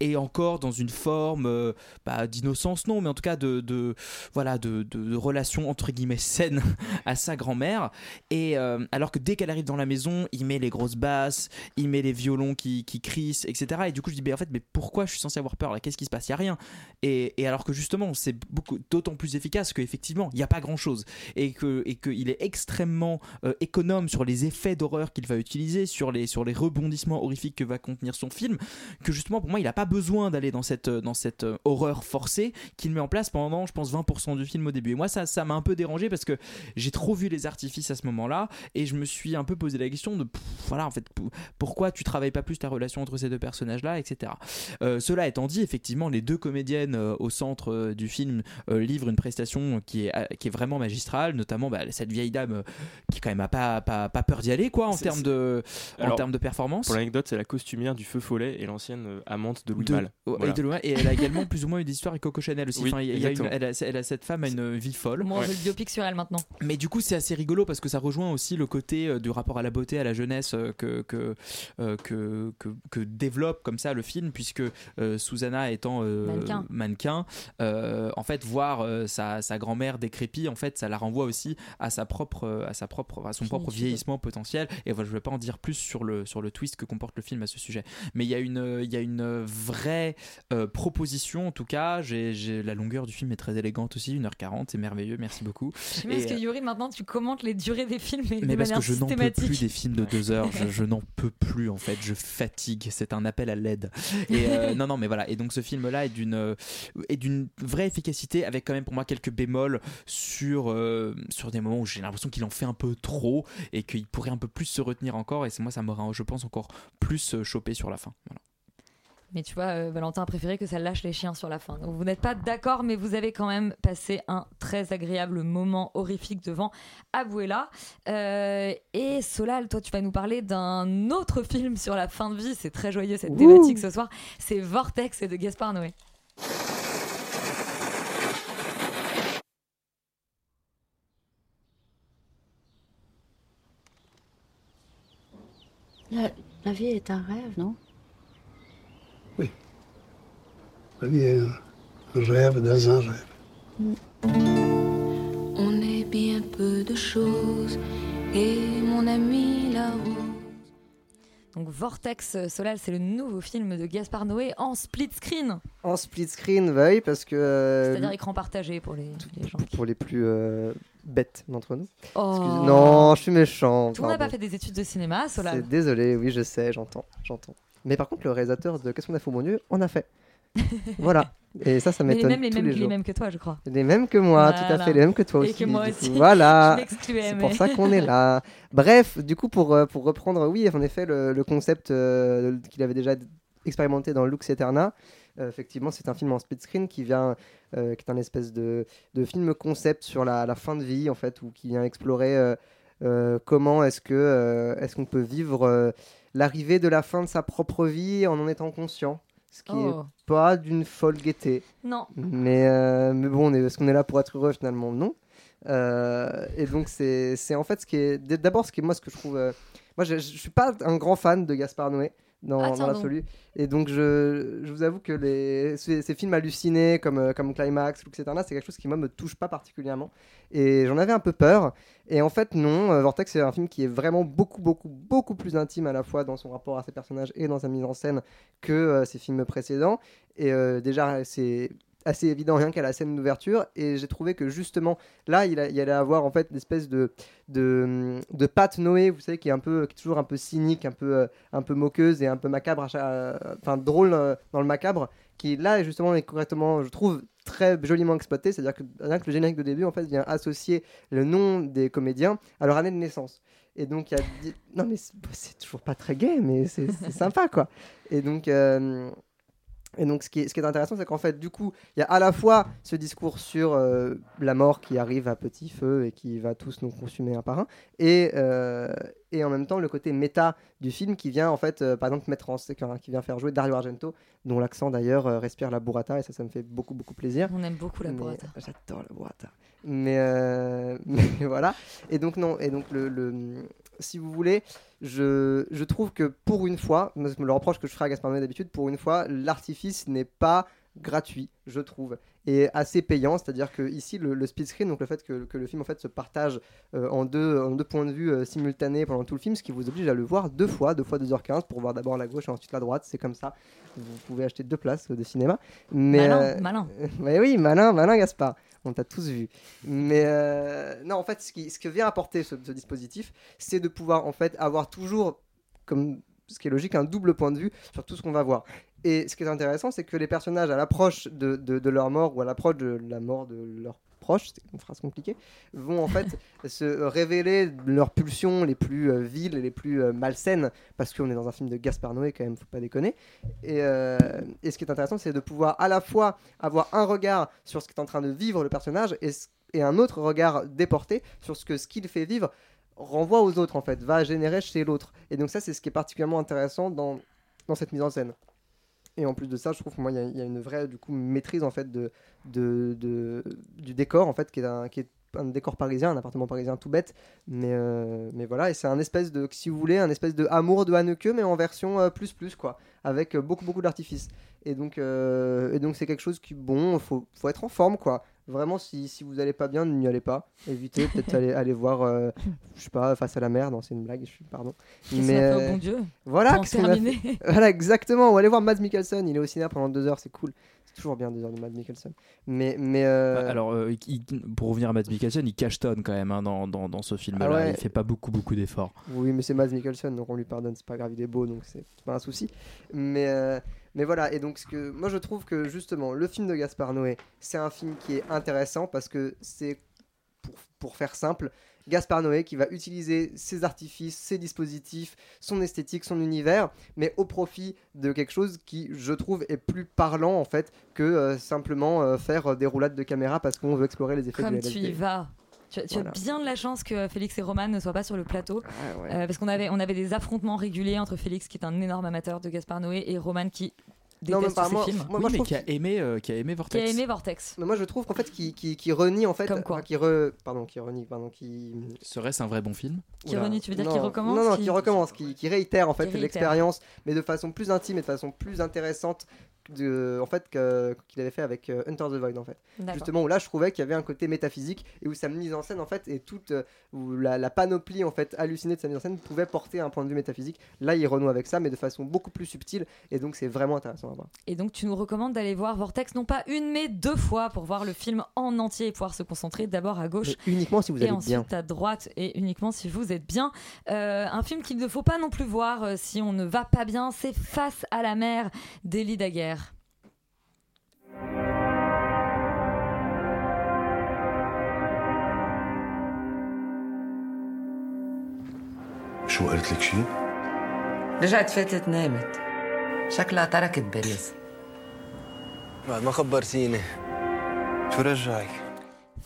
et encore dans une forme euh, bah, d'innocence non mais en tout cas de, voilà de, de, relation entre guillemets saine [laughs] à sa grand-mère. Et euh, alors que dès qu'elle arrive dans la maison il met les grosses basses il met les violons qui, qui crissent etc et du coup je dis mais en fait mais pourquoi je suis censé avoir peur là? Qu'est-ce qui se passe? Il y a rien. Et, et alors que justement c'est beaucoup d'autant plus efficace qu'effectivement il n'y a pas grand chose et que et qu'il est extrêmement euh, économe sur les effets d'horreur qu'il va utiliser sur les sur les rebondissements horrifiques que va contenir son film que justement pour moi il n'a pas besoin d'aller dans cette dans cette euh, horreur forcée qu'il met en place pendant je pense 20% du film au début. Et moi ça ça m'a un peu dérangé parce que j'ai trop vu les artifices à ce moment-là et je me suis un peu posé la question de pff, voilà en fait pourquoi tu travailles pas plus ta relation entre ces deux personnages là etc Euh, cela étant dit effectivement les deux comédiennes euh, au centre euh, du film livrent une prestation qui est qui est vraiment magistrale notamment bah, cette vieille dame qui quand même a pas pas, pas peur d'y aller quoi en termes de en Alors, termes de performance. Pour l'anecdote, c'est la costumière du Feu Follet et l'ancienne amante de de- Malle. Voilà. et, de loin, et elle a également plus ou moins une histoire avec Coco Chanel aussi. Oui, Enfin, il y a- il y a une- exactement. elle, a, elle a- cette femme a une vie folle. Moi, veut le biopic sur elle maintenant. Mais du coup, c'est assez rigolo parce que ça rejoint aussi le côté euh, du rapport à la beauté, à la jeunesse euh, que, que, euh, que, que, que développe comme ça le film, puisque euh, Susanna étant euh, Mannequin. mannequin, euh, en fait, voir euh, sa, sa grand-mère décrépie, en fait, ça la renvoie aussi à sa propre, à sa propre, à son propre vieillissement potentiel. Et voilà, je ne vais pas en dire plus sur le, sur le twist que comporte le film à ce sujet. Mais il y a une, il y a une vraie euh, proposition, en tout cas. J'ai, la longueur du film est très élégante aussi, 1h40, c'est merveilleux, merci beaucoup. Bien Et, parce que euh, Yuri, maintenant, tu commentes les durées des films mais, mais de parce que je n'en peux plus des films de deux heures, je, je n'en peux plus en fait, je fatigue, c'est un appel à l'aide. Et euh, [laughs] non, non, mais voilà, et donc ce film-là est d'une est d'une vraie efficacité avec quand même pour moi quelques bémols sur, euh, sur des moments où j'ai l'impression qu'il en fait un peu trop et qu'il pourrait un peu plus se retenir encore, et c'est moi ça m'aurait, je pense, encore plus chopé sur la fin. Voilà. Mais tu vois, euh, Valentin a préféré que ça lâche les chiens sur la fin. Donc vous n'êtes pas d'accord, mais vous avez quand même passé un très agréable moment horrifique devant Abuela. Euh, et Solal, toi, tu vas nous parler d'un autre film sur la fin de vie. C'est très joyeux cette Ouh. thématique ce soir. C'est Vortex de Gaspard Noé. La, la vie est un rêve, non? La un rêve dans un rêve. On est bien peu de choses, et mon ami là-haut. Donc Vortex, Solal, c'est le nouveau film de Gaspard Noé en split screen. En split screen, veuille, parce que. euh, C'est-à-dire écran partagé pour les, les gens. pour les plus euh, bêtes d'entre nous. Oh. Non, je suis méchant. Tout le monde n'a pas fait des études de cinéma, Solal. Désolé, oui, je sais, j'entends, j'entends. Mais par contre, le réalisateur de Qu'est-ce qu'on a fait, mon Dieu, en a fait. [laughs] voilà. Et ça, ça les m'étonne mêmes, les tous mêmes, les les mêmes que toi, je crois. Les mêmes que moi, tout à fait, les mêmes que toi Et aussi. que moi aussi. Voilà. [laughs] C'est mais- pour ça [laughs] qu'on est là. Bref, du coup, pour, euh, pour reprendre, oui, en effet, le, le concept euh, qu'il avait déjà expérimenté dans Lux Eterna, euh, effectivement, c'est un film en split screen qui vient, euh, qui est un espèce de, de film concept sur la, la fin de vie, en fait, ou qui vient explorer comment est-ce que est-ce qu'on peut vivre l'arrivée de la fin de sa propre vie en en étant conscient. Ce qui Oh. est pas d'une folle gaieté. Non. Mais, euh, mais bon, on est- est-ce qu'on est là pour être heureux finalement Non. Euh, et donc, c'est en fait ce qui est. D'abord, ce qui est moi, ce que je trouve. euh, moi, je, je suis pas un grand fan de Gaspard Noé dans, Ah, dans l'absolu. Et donc, je, je vous avoue que les, ces, ces films hallucinés comme, euh, comme Climax, Lux Eterna, c'est quelque chose qui, moi, me touche pas particulièrement. Et j'en avais un peu peur. Et en fait, non. euh, Vortex, c'est un film qui est vraiment beaucoup, beaucoup, beaucoup plus intime à la fois dans son rapport à ses personnages et dans sa mise en scène que euh, ses films précédents. Et euh, déjà, c'est assez évident rien qu'à la scène d'ouverture. Et j'ai trouvé que justement là il, allait avoir en fait l'espèce de de, de Pat Noé vous savez qui est un peu qui est toujours un peu cynique un peu euh, un peu moqueuse et un peu macabre euh, enfin drôle euh, dans le macabre qui là justement est correctement je trouve très joliment exploité. C'est à dire que rien que le générique de début en fait vient associer le nom des comédiens à leur année de naissance. Et donc il y a non mais c'est toujours pas très gay mais c'est sympa quoi. Et donc et donc, ce qui est, ce qui est intéressant, c'est qu'en fait, du coup, il y a à la fois ce discours sur euh, la mort qui arrive à petit feu et qui va tous nous consumer un par un, et, euh, et en même temps le côté méta du film qui vient, en fait, euh, par exemple, mettre en scène, qui vient faire jouer Dario Argento, dont l'accent d'ailleurs respire la burrata, et ça, ça me fait beaucoup, beaucoup plaisir. On aime beaucoup la burrata. J'adore la burrata. Mais, [laughs] mais voilà. Et donc, non, et donc le, le, si vous voulez, je, je trouve que pour une fois, le reproche que je ferai à Gaspard Noé d'habitude, pour une fois, l'artifice n'est pas gratuit, je trouve, et assez payant. C'est-à-dire que ici, le, le split screen, donc le fait que, que le film en fait se partage euh, en, deux, en deux points de vue euh, simultanés pendant tout le film, ce qui vous oblige à le voir deux fois, deux fois 2h15 pour voir d'abord la gauche et ensuite la droite. C'est comme ça. Vous pouvez acheter deux places euh, de cinéma. Mais, Malin, malin. [laughs] mais oui, malin, malin Gaspard. On t'a tous vu. Mais euh, non, en fait, ce, qui, ce que vient apporter ce, ce dispositif, c'est de pouvoir en fait avoir toujours, comme ce qui est logique, un double point de vue sur tout ce qu'on va voir. Et ce qui est intéressant, c'est que les personnages, à l'approche de, de- leur mort ou à l'approche de la mort de leurs proches, c'est une phrase compliquée, vont en fait [laughs] se révéler leurs pulsions les plus euh, viles et les plus euh, malsaines, parce qu'on est dans un film de Gaspard Noé quand même, faut pas déconner. Et, euh, et ce qui est intéressant, c'est de pouvoir à la fois avoir un regard sur ce qu'est en train de vivre le personnage et, un autre regard déporté sur ce que ce qu'il fait vivre renvoie aux autres en fait, va générer chez l'autre. Et donc ça, c'est ce qui est particulièrement intéressant dans, dans cette mise en scène. Et en plus de ça, je trouve y, a- il y a une vraie du coup maîtrise en fait de, de, du décor en fait qui est un, décor parisien, un appartement parisien tout bête, mais, euh, mais voilà, et c'est un espèce de, si vous voulez, un espèce de amour de Haneke, mais en version euh, plus plus quoi, avec euh, beaucoup beaucoup d'artifices. Et donc, et donc c'est quelque chose qui, bon, faut, faut être en forme quoi. Vraiment, si, si vous allez pas bien, n'y allez pas. Évitez, peut-être [laughs] aller, aller voir, euh, je sais pas, face à la mer. Non, c'est une blague, je suis, pardon. Fait au bon Dieu Voilà, fait? Voilà, exactement. Ou aller voir Mads Mikkelsen, il est au cinéma pendant deux heures, c'est cool. C'est toujours bien deux heures de Mads Mikkelsen. Mais, mais euh, Bah, Alors, euh, il- pour revenir à Matt Mikkelsen, il cachetonne quand même hein, dans, dans, dans ce film-là. Ah ouais. Il fait pas beaucoup, beaucoup d'efforts. Oui, mais c'est Mads Mikkelsen, donc on lui pardonne, c'est pas grave, il est beau, donc c'est c'est pas un souci. Mais, euh, mais voilà, et donc ce que, moi je trouve que justement, le film de Gaspard Noé, c'est un film qui est intéressant parce que c'est, pour, pour faire simple, Gaspard Noé qui va utiliser ses artifices, ses dispositifs, son esthétique, son univers, mais au profit de quelque chose qui, je trouve, est plus parlant en fait que euh, simplement euh, faire des roulades de caméra parce qu'on veut explorer les effets Comme du tu LSD. y vas. Tu, as- tu Voilà. as bien de la chance que Félix et Roman ne soient pas sur le plateau. Ah ouais. Euh, parce qu'on avait, on avait des affrontements réguliers entre Félix, qui est un énorme amateur de Gaspard Noé, et Roman, qui Non, par ses moi- films. moi- mais qui a aimé, euh, qui a aimé Qui Vortex. a aimé Vortex. Mais moi je trouve qu'en fait qui, qui, qui renie en fait Comme quoi enfin, qui re, pardon qui renie pardon qui Serait-ce un vrai bon film? Qui Oula. renie, tu veux dire qui recommence non non qui- qui, recommence qui, qui réitère en fait Qui réitère. l'expérience mais de façon plus intime et de façon plus intéressante de en fait qu'il avait fait avec euh, Hunter the Void en fait. Justement où là je trouvais qu'il y avait un côté métaphysique et où sa mise en scène en fait et toute euh, où la, la panoplie en fait hallucinée de sa mise en scène pouvait porter un point de vue métaphysique. Là il renoue avec ça mais de façon beaucoup plus subtile et donc c'est vraiment intéressant à voir. Et donc tu nous recommandes d'aller voir Vortex non pas une mais deux fois pour voir le film en entier et pouvoir se concentrer d'abord à gauche Mais uniquement si vous et allez ensuite bien à droite et uniquement si vous êtes bien. Euh, un film qu'il ne faut pas non plus voir si on ne va pas bien, c'est Face à la mer d'Elie Daguerre. شو قالت لك شيء؟ رجعت فاتت نامت شكلها تركت باريس بعد ما خبرتيني شو رجعك؟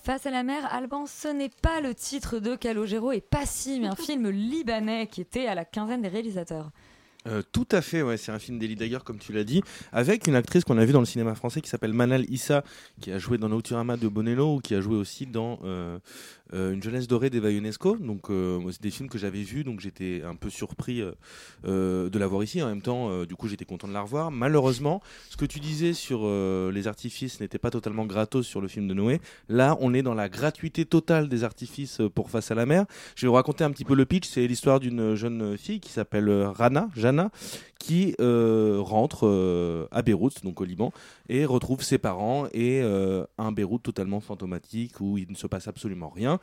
Face à la mer, Alban, ce n'est pas le titre de Calogero et pas si, mais un film libanais qui était à la quinzaine des réalisateurs. Euh, tout à fait, c'est un film d'Eli Daguerre, comme tu l'as dit, avec une actrice qu'on a vue dans le cinéma français qui s'appelle Manal Issa, qui a joué dans Nauturama de Bonello ou qui a joué aussi dans euh, euh, Une jeunesse dorée d'Eva Ionesco. Donc, c'est des films que j'avais vus, donc j'étais un peu surpris de la voir ici. En même temps, du coup, j'étais content de la revoir. Malheureusement, ce que tu disais sur les artifices n'était pas totalement gratos sur le film de Noé. Là, on est dans la gratuité totale des artifices pour Face à la mer. Je vais vous raconter un petit peu le pitch. C'est l'histoire d'une jeune fille qui s'appelle Rana, Qui euh, rentre euh, à Beyrouth, donc au Liban, et retrouve ses parents et euh, un Beyrouth totalement fantomatique où il ne se passe absolument rien.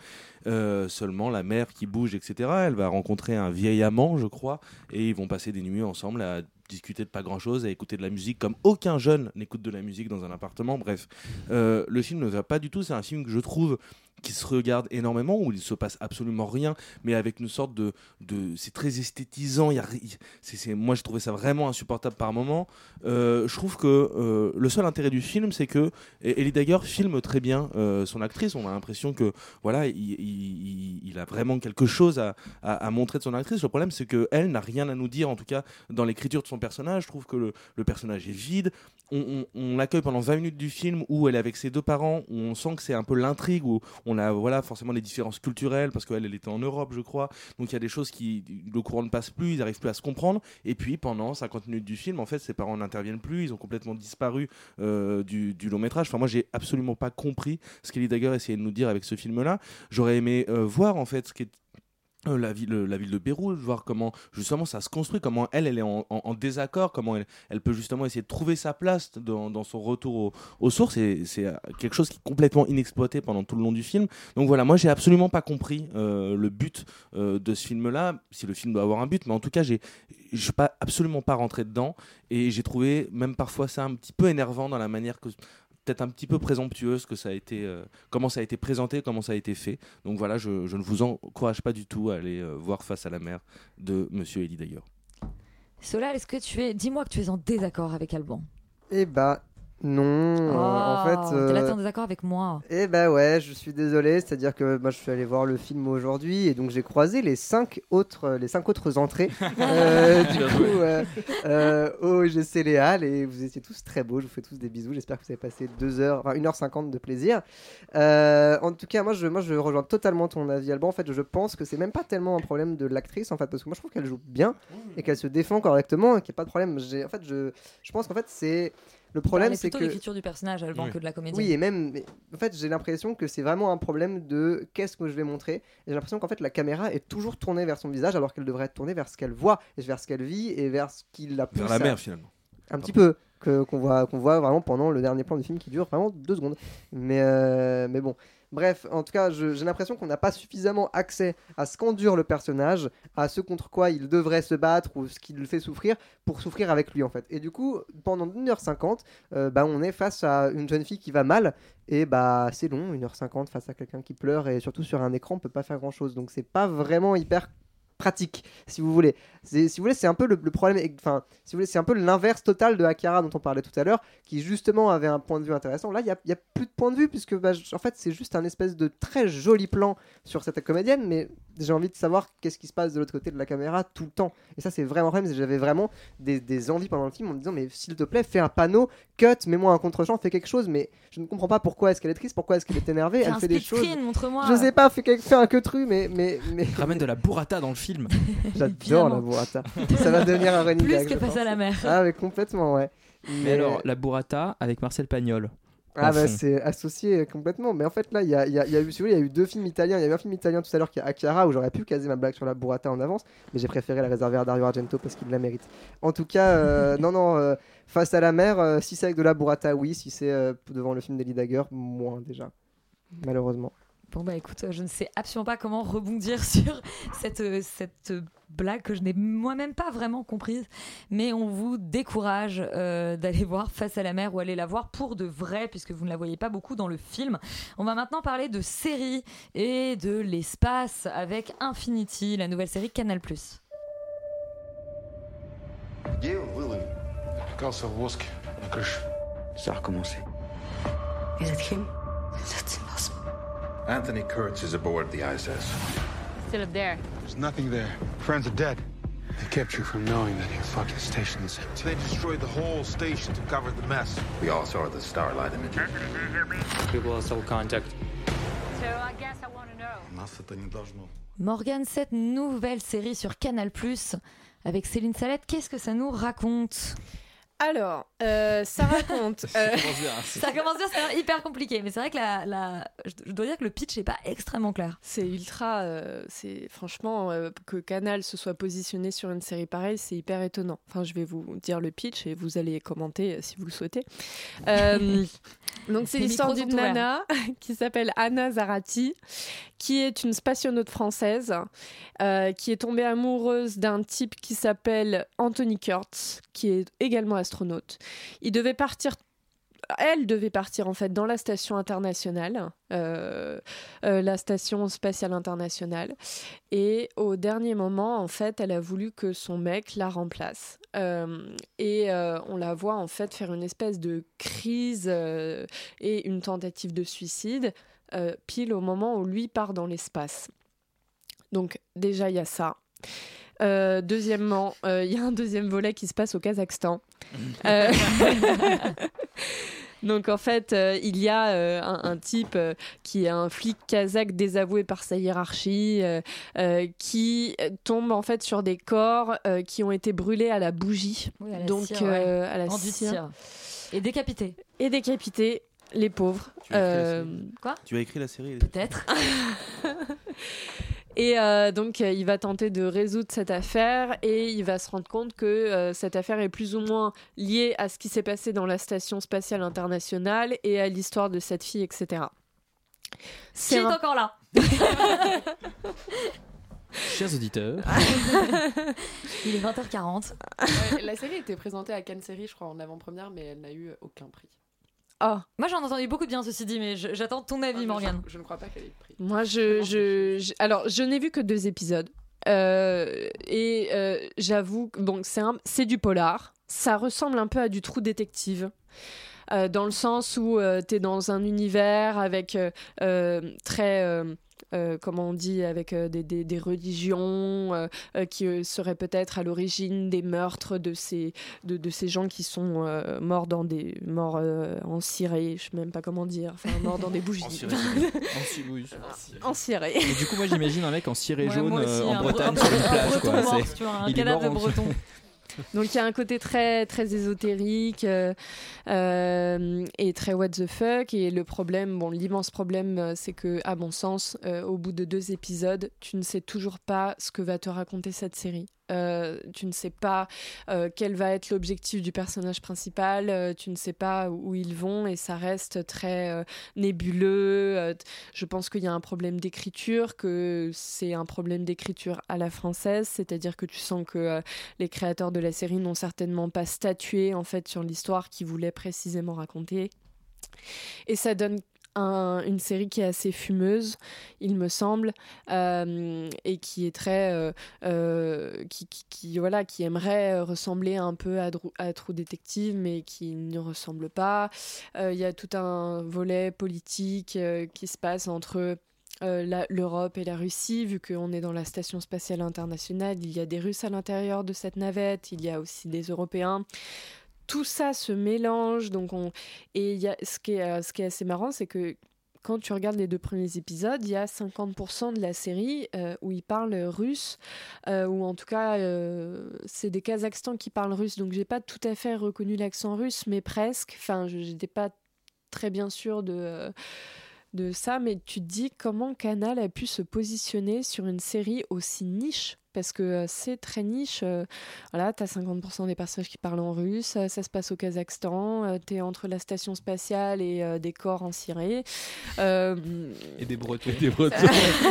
Seulement la mer qui bouge, etc. Elle va rencontrer un vieil amant, je crois, et ils vont passer des nuits ensemble à discuter de pas grand chose, à écouter de la musique comme aucun jeune n'écoute de la musique dans un appartement. Bref, le film ne va pas du tout. C'est un film que je trouve qui se regarde énormément où il se passe absolument rien, mais avec une sorte de, de c'est très esthétisant. Y a, c'est, c'est- moi, j'ai trouvé ça vraiment insupportable par moment. Euh, je trouve que euh, le seul intérêt du film, c'est que Ellie Daguerre filme très bien euh, son actrice. On a l'impression que voilà, il, il- a vraiment quelque chose à, à- montrer de son actrice. Le problème, c'est que elle n'a rien à nous dire, en tout cas dans l'écriture de son personnage. Je trouve que le, le personnage est vide. On, on- on l'accueille pendant 20 minutes du film où elle est avec ses deux parents, où on sent que c'est un peu l'intrigue, où on a voilà, forcément des différences culturelles, parce qu'elle elle était en Europe, je crois. Donc il y a des choses qui. Le courant ne passe plus, ils n'arrivent plus à se comprendre. Et puis pendant 50 minutes du film, en fait, ses parents n'interviennent plus, ils ont complètement disparu euh, du, long métrage. Enfin, moi, j'ai absolument pas compris ce qu'Ellie Dagger essayait de nous dire avec ce film-là. J'aurais aimé euh, voir en fait ce qui est euh, la ville, la ville de Beyrouth, voir comment justement ça se construit, comment elle, elle est en, désaccord, comment elle, elle peut justement essayer de trouver sa place dans, dans son retour au- aux sources. C'est euh, quelque chose qui est complètement inexploité pendant tout le long du film. Donc voilà, moi j'ai absolument pas compris euh, le but euh, de ce film-là, si le film doit avoir un but, mais en tout cas je suis pas absolument pas rentré dedans et j'ai trouvé même parfois ça un petit peu énervant dans la manière que peut-être un petit peu présomptueuse que ça a été euh, comment ça a été présenté comment ça a été fait donc voilà je, je ne vous encourage pas du tout à aller euh, voir face à la mer de monsieur Elie d'ailleurs Solal, est-ce que tu es. Dis-moi que tu es en désaccord avec Alban. Eh bah non, euh, en fait. T'es là, t'es euh, en désaccord avec moi. Eh bah ouais, je suis désolé, c'est-à-dire que moi je suis allé voir le film aujourd'hui et donc j'ai croisé les cinq autres, les cinq autres entrées [laughs] euh, du coup euh, euh, au GC Léal et vous étiez tous très beaux, je vous fais tous des bisous, j'espère que vous avez passé 2 heures, enfin 1h50 de plaisir. Euh, en tout cas, moi je, moi je rejoins totalement ton avis Alban, en fait je pense que c'est même pas tellement un problème de l'actrice en fait, parce que moi je trouve qu'elle joue bien et qu'elle se défend correctement et qu'il n'y a pas de problème. En fait je, je pense qu'en fait c'est... Le problème c'est plutôt que... l'écriture du personnage, Alban, que de la comédie. Oui, et même, mais en fait, j'ai l'impression que c'est vraiment un problème de qu'est-ce que je vais montrer. J'ai l'impression qu'en fait, la caméra est toujours tournée vers son visage alors qu'elle devrait être tournée vers ce qu'elle voit, et vers ce qu'elle vit, et vers ce qui la pousse. vers la à- mer finalement Un petit peu. que- Qu'on voit, qu'on voit vraiment pendant le dernier plan du film qui dure vraiment deux secondes. Mais, euh, mais bon. Bref, en tout cas, j'ai l'impression qu'on n'a pas suffisamment accès à ce qu'endure le personnage, à ce contre quoi il devrait se battre ou ce qui le fait souffrir pour souffrir avec lui en fait. Et du coup, pendant 1h50, euh, bah, on est face à une jeune fille qui va mal et bah c'est long, 1h50 face à quelqu'un qui pleure et surtout sur un écran, on peut pas faire grand chose. Donc c'est pas vraiment hyper pratique si vous voulez. Si vous voulez c'est un peu le, problème enfin si vous voulez c'est un peu l'inverse total de Akira dont on parlait tout à l'heure qui justement avait un point de vue intéressant. Là il y a, plus de point de vue puisque bah, en fait c'est juste un espèce de très joli plan sur cette comédienne mais j'ai envie de savoir qu'est-ce qui se passe de l'autre côté de la caméra tout le temps et ça c'est vraiment vrai mais j'avais vraiment des, des envies pendant le film en me disant mais s'il te plaît fais un panneau cut mets-moi un contre-champ fais quelque chose mais je ne comprends pas pourquoi est-ce qu'elle est triste pourquoi est-ce qu'elle est énervée Fais elle un fait des choses montre-moi. je sais pas fais, un que tru mais mais mais [laughs] Ramène de la burrata dans le film. [laughs] J'adore la burrata. Ça va devenir un running Plus gag, que Face à la mer. Ah, mais complètement, ouais. Mais alors, la burrata avec Marcel Pagnol. Ah bah c'est associé complètement. Mais en fait là, il y a, y a- y a eu, si vous voulez, il y a eu deux films italiens. Il y a eu un film italien tout à l'heure qui est Akira où j'aurais pu caser ma blague sur la burrata en avance, mais j'ai préféré la réserver à Dario Argento parce qu'il la mérite. En tout cas, euh, non non, euh, face à la mer, euh, si c'est avec de la burrata, oui. Si c'est devant le film d'Elie Dagger, moins déjà. Malheureusement. Bon, bah écoute, je ne sais absolument pas comment rebondir [laughs] sur cette, blague que je n'ai moi-même pas vraiment comprise, mais on vous décourage euh, d'aller voir Face à la mer ou aller la voir pour de vrai, puisque vous ne la voyez pas beaucoup dans le film. On va maintenant parler de séries et de l'espace avec Infinity, la nouvelle série Canal. Ça a recommencé. Is it him? Anthony Kurtz is aboard the ISS. Still up there. There's nothing there. Friends are dead. They kept you from knowing that your fucking station is empty. They destroyed the whole station to cover the mess. We all saw the starlight images. People contact. So I guess I want to know. Morgan, cette nouvelle série sur Canal+, avec Céline Salette, qu'est-ce que ça nous raconte? Alors, euh, ça raconte. [laughs] euh, Ça commence bien, c'est hyper compliqué, mais c'est vrai que la, la- je dois dire que le pitch n'est pas extrêmement clair. C'est ultra. euh, c'est franchement euh, que Canal se soit positionné sur une série pareille, c'est hyper étonnant. Enfin, je vais vous dire le pitch et vous allez commenter euh, si vous le souhaitez. Euh, donc, [laughs] c'est l'histoire d'une nana [laughs] qui s'appelle Anna Zarati, qui est une spationaute française, euh, qui est tombée amoureuse d'un type qui s'appelle Anthony Kurtz, qui est également astronaute. Il devait partir elle devait partir en fait dans la station internationale, euh, euh, la station spatiale internationale, et au dernier moment, en fait, elle a voulu que son mec la remplace. Euh, et on la voit en fait faire une espèce de crise et une tentative de suicide pile au moment où lui part dans l'espace. Donc déjà il y a ça. Euh, deuxièmement, euh, il y a un deuxième volet qui se passe au Kazakhstan. [laughs] Euh, [laughs] Donc en fait, euh, il y a euh, un, un type euh, qui est un flic kazakh désavoué par sa hiérarchie, euh, euh, qui tombe en fait sur des corps euh, qui ont été brûlés à la bougie. Oui, à la Donc cire, ouais. à la cire. Et décapité. Et décapité, les pauvres. Tu as écrit la série? Quoi? Tu as écrit la série? Peut-être. [laughs] Et euh, donc, euh, il va tenter de résoudre cette affaire et il va se rendre compte que euh, cette affaire est plus ou moins liée à ce qui s'est passé dans la station spatiale internationale et à l'histoire de cette fille, etc. Qui est un- encore là [laughs] Chers auditeurs. [laughs] Il est 20h40. Ouais, la série était présentée à Cannes Série, je crois, en avant-première, mais elle n'a eu aucun prix. Ah. Moi j'en ai entendu beaucoup de bien ceci dit, mais je- j'attends ton avis, Morgane. Je ne crois pas qu'elle ait eu prix. Moi, je, je, je- alors, je n'ai vu que deux épisodes. Euh, et euh, j'avoue, que- bon, c'est un- c'est du polar. Ça ressemble un peu à du trou détective. Euh, dans le sens où tu es dans un univers avec euh, euh, très. Euh, comment on dit, avec euh, des, des- des religions euh, euh, qui euh, seraient peut-être à l'origine des meurtres de ces, de, de ces gens qui sont euh, morts dans des morts euh, en Syrie, je sais même pas comment dire, enfin morts dans des [laughs] bougies. En Syrie, [laughs] En Syrie, oui. En Syrie. Et du coup, moi j'imagine un mec en ciré Ouais, jaune aussi, euh, en un Bretagne bre- sur une un plage. breton quoi. mort, vois, un il est mort de en- breton. [laughs] Donc il y a un côté très très ésotérique euh, euh, et très what the fuck et le problème, bon l'immense problème euh, c'est que à mon sens au bout de deux épisodes tu ne sais toujours pas ce que va te raconter cette série. Euh, tu ne sais pas euh, quel va être l'objectif du personnage principal, euh, tu ne sais pas où ils vont et ça reste très nébuleux. Je pense qu'il y a un problème d'écriture, que c'est un problème d'écriture à la française, c'est-à-dire que tu sens que les créateurs de la série n'ont certainement pas statué en fait sur l'histoire qu'ils voulaient précisément raconter. Et ça donne un- une série qui est assez fumeuse, il me semble, euh, et qui est très, euh, euh, qui, voilà, qui aimerait ressembler un peu à, Drou- à True Detective, mais qui ne ressemble pas. Il y a tout un volet politique qui se passe entre l'Europe et la Russie, vu qu'on est dans la station spatiale internationale, il y a des Russes à l'intérieur de cette navette, il y a aussi des Européens. Tout ça se mélange, donc on et y a ce qui est euh, ce qui est assez marrant, c'est que quand tu regardes les deux premiers épisodes, il y a 50% de la série euh, où ils parlent russe, euh, ou en tout cas, c'est des Kazakhstan qui parlent russe, donc j'ai pas tout à fait reconnu l'accent russe, mais presque. Enfin, j'étais pas très bien sûre de, de ça, mais tu te dis comment Canal a pu se positionner sur une série aussi niche parce que euh, c'est très niche. euh, voilà, t'as 50% des personnages qui parlent en russe, euh, ça se passe au Kazakhstan, t'es entre la station spatiale et euh, des corps en Syrie. Euh, Et des [laughs] Bretons. des Bretons.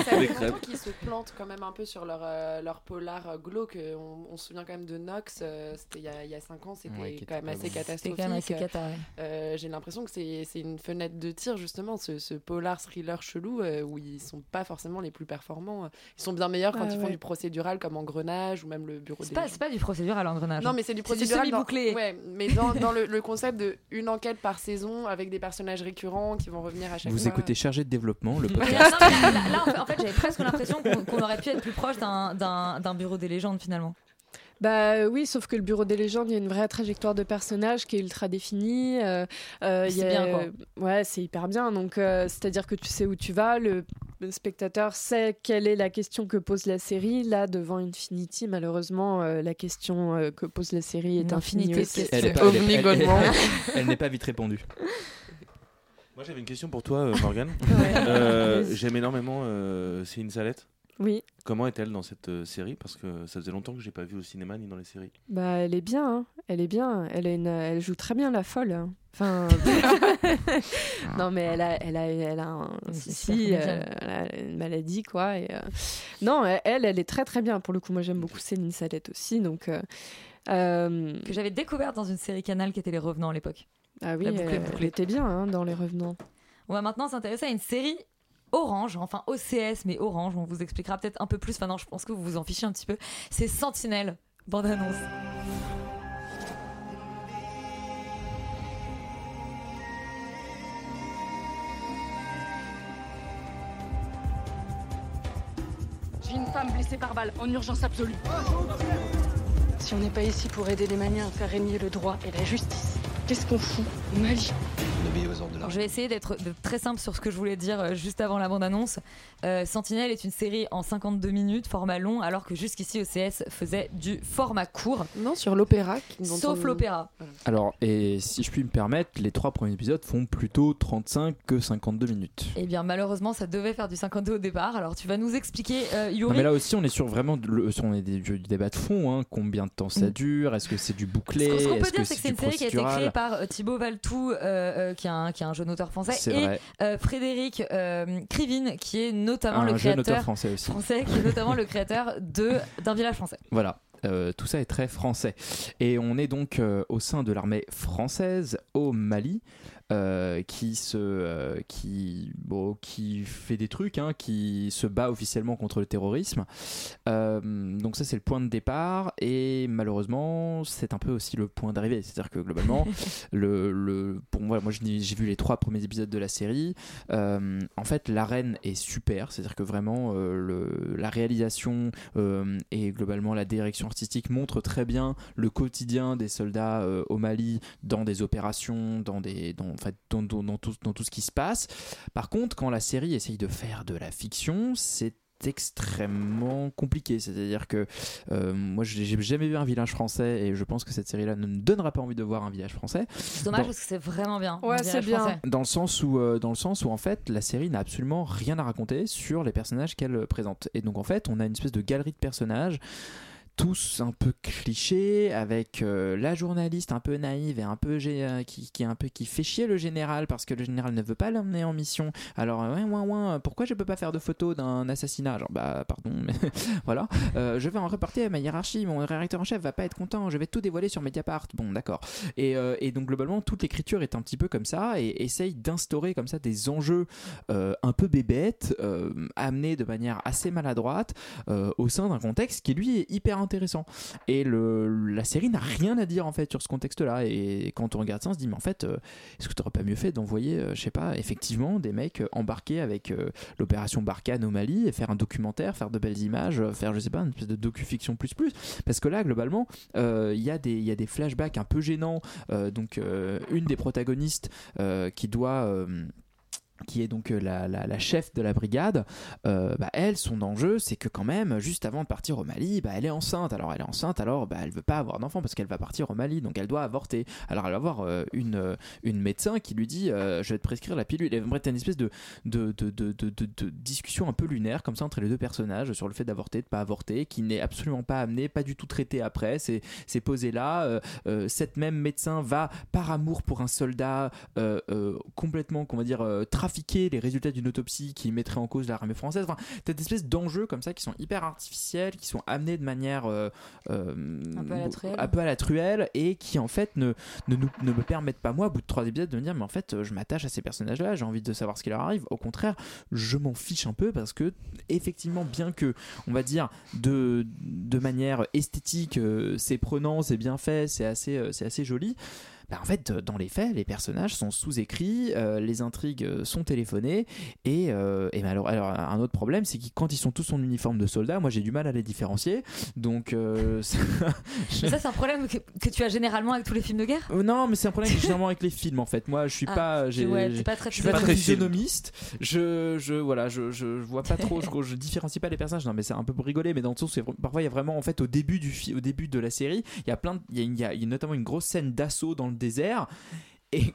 Ça [laughs] Des crêpes. qu'ils se plantent quand même un peu sur leur, leur polar glauque. On, on se souvient quand même de Nox, c'était il y a- il y, a 5 ans, c'était Ouais, qui quand même assez catastrophique. C'était quand même assez cata, ouais. Euh, J'ai l'impression que c'est c'est une fenêtre de tir, justement, ce, ce polar thriller chelou euh, où ils sont pas forcément les plus performants. Ils sont bien meilleurs quand ils font du procédural comme Engrenage ou même le bureau C'est des pas, c'est pas du procédural l'engrenage. non, mais c'est du du procédural. dans- semi-bouclé. Ouais, mais dans, [laughs] dans le, le concept de une enquête par saison avec des personnages récurrents qui vont revenir à chaque Vous fois. écoutez Chargé de développement, le [laughs] podcast. là, là, là, en fait, en fait, j'avais presque l'impression qu'on qu'on aurait pu être plus proche d'un- d'un d'un bureau des légendes finalement. Bah euh, oui, sauf que le Bureau des légendes, il y a une vraie trajectoire de personnage qui est ultra définie. euh, euh, y C'est a- bien, quoi. Ouais, c'est hyper bien. Donc, euh, c'est-à-dire que tu sais où tu vas, le, le spectateur sait quelle est la question que pose la série. Là, devant Infinity, malheureusement, euh, la question euh, que pose la série est Une infinie. Elle C'est elle n'est pas vite répondue. Moi j'avais une question pour toi, euh, Morgane. [laughs] Ouais. Euh, Vas-y. J'aime énormément euh, Céline Salette. Oui. Comment est-elle dans cette euh, série? Parce que ça faisait longtemps que j'ai pas vu au cinéma ni dans les séries. Bah, elle est bien, hein. elle est bien. Elle, a une, elle joue très bien la folle. hein. Enfin, [laughs] [laughs] non mais elle a, elle a, elle a un super euh, comédienne. elle a une maladie quoi. Et, euh, non, elle, elle est très très bien. Pour le coup, moi j'aime beaucoup Céline Salette aussi. Donc, euh, euh, Que j'avais découverte dans une série Canal qui était Les Revenants à l'époque. ah oui, La boucle est elle était bien hein, dans Les Revenants. On va maintenant s'intéresser à une série Orange, enfin OCS, mais Orange, on vous expliquera peut-être un peu plus. Enfin, non, je pense que vous vous en fichez un petit peu. C'est Sentinelle, bande-annonce. J'ai une femme blessée par balle, en urgence absolue. Si on n'est pas ici pour aider les Maliens à faire régner le droit et la justice, qu'est-ce qu'on fout? Au Mali Alors, je vais essayer d'être très simple sur ce que je voulais dire euh, juste avant la bande-annonce. Euh, Sentinelle est une série en 52 minutes, format long, alors que jusqu'ici OCS faisait du format court. Non, sur l'opéra. Sauf on- l'opéra. Alors, et si je puis me permettre, les trois premiers épisodes font plutôt 35 que 52 minutes. Eh bien, malheureusement, ça devait faire du 52 au départ. Alors, tu vas nous expliquer, euh, Non, Yuri. mais là aussi, on est sur vraiment le, sur- on est du débat de fond. hein. Combien de temps ça Mm. dure? Est-ce que c'est du bouclé? Ce qu'on- peut dire, que c'est que c'est une série qui a été créée par euh, Thibaut Valtou, euh, euh, qui, est un, qui est un jeune auteur français, C'est et euh, Frédéric euh, Krivine, qui est notamment Un le créateur français aussi. qui est notamment le créateur de d'un village français. Voilà. Euh, tout ça est très français. Et on est donc euh, au sein de l'armée française au Mali. Euh, qui se euh, qui bon, qui fait des trucs hein, qui se bat officiellement contre le terrorisme. Euh, donc ça c'est le point de départ. Et malheureusement c'est un peu aussi le point d'arrivée. C'est à dire que globalement [laughs] le, le pour moi moi j'ai vu les trois premiers épisodes de la série. En fait l'arène est super. C'est à dire que vraiment le, la réalisation et globalement la direction artistique montre très bien le quotidien des soldats au Mali dans des opérations dans des dans, fait, dans, dans- dans tout, dans tout ce qui se passe par contre quand la série essaye de faire de la fiction c'est extrêmement compliqué c'est-à-dire que euh, moi j'ai jamais vu un village français et je pense que cette série là ne me donnera pas envie de voir un village français C'est dommage Dans- parce que c'est vraiment bien. Ouais, c'est bien. français. dans le sens où euh, dans le sens où en fait la série n'a absolument rien à raconter sur les personnages qu'elle présente et donc en fait on a une espèce de galerie de personnages tous un peu clichés avec euh, la journaliste un peu naïve et un peu euh, qui, qui un peu qui fait chier le général parce que le général ne veut pas l'emmener en mission. Alors euh, ouais ouais pourquoi je peux pas faire de photos d'un assassinat? Genre bah pardon mais [laughs] voilà. Je vais en reporter à ma hiérarchie mon rédacteur en chef va pas être content je vais tout dévoiler sur Mediapart. Bon d'accord. Et, donc globalement toute l'écriture est un petit peu comme ça et essaye d'instaurer comme ça des enjeux un peu bébêtes amenés de manière assez maladroite au sein d'un contexte qui lui est hyper intéressant. Et le, la série n'a rien à dire en fait sur ce contexte là et quand on regarde ça on se dit mais en fait euh, est-ce que tu pas mieux fait d'envoyer euh, je sais pas effectivement des mecs euh, embarqués avec l'opération Barkhane au Mali et faire un documentaire faire de belles images faire je sais pas une espèce de docu-fiction plus plus? Parce que là globalement il y a des il y a des flashbacks un peu gênants. Donc une des protagonistes qui doit qui est donc euh, la, la- chef de la brigade, euh, bah, elle, son enjeu, c'est que quand même, juste avant de partir au Mali, bah, elle est enceinte. Alors elle est enceinte, alors bah, elle veut pas avoir d'enfant parce qu'elle va partir au Mali, donc elle doit avorter. Alors elle va voir euh, une, euh, une médecin qui lui dit euh, Je vais te prescrire la pilule. Et t'as une espèce de, de, de, de, de- discussion un peu lunaire comme ça entre les deux personnages sur le fait d'avorter, de pas avorter, qui n'est absolument pas amené, pas du tout traité après. C'est posé là. Cette même médecin va, par amour pour un soldat, complètement, qu'on va dire, euh, trafiquer les résultats d'une autopsie qui mettrait en cause l'armée française. Enfin, t'as des espèces d'enjeux comme ça qui sont hyper artificiels, qui sont amenés de manière euh, euh, Un peu à la truelle. un peu à la truelle et qui en fait ne, ne, me permettent pas moi, au bout de trois épisodes, de me dire mais en fait je m'attache à ces personnages-là, j'ai envie de savoir ce qui leur arrive. Au contraire, je m'en fiche un peu parce que effectivement, bien que on va dire de, de manière esthétique, euh, c'est prenant, c'est bien fait, c'est assez, c'est assez joli. Bah, en fait, dans les faits, les personnages sont sous-écrits, euh, les intrigues euh, sont téléphonées, et, euh, et alors, alors, un autre problème, c'est que quand ils sont tous en uniforme de soldats, moi j'ai du mal à les différencier. Donc, euh, [laughs] ça- Mais ça, c'est un problème que, que tu as généralement avec tous les films de guerre? Non, mais c'est un problème que j'ai généralement avec les films en fait. Moi, je suis Ah, pas, tu- j'ai- ouais, t'es j'ai- pas très je suis pas très physionomiste. Je, je, voilà, je, je, vois pas trop, je, je différencie pas les personnages. Non, mais c'est un peu pour rigoler, mais dans le sens, vra- parfois il y a vraiment en fait au début du, au début de la série, il y a plein, de- il y a, il y a- il y a notamment une grosse scène d'assaut dans le désert. Et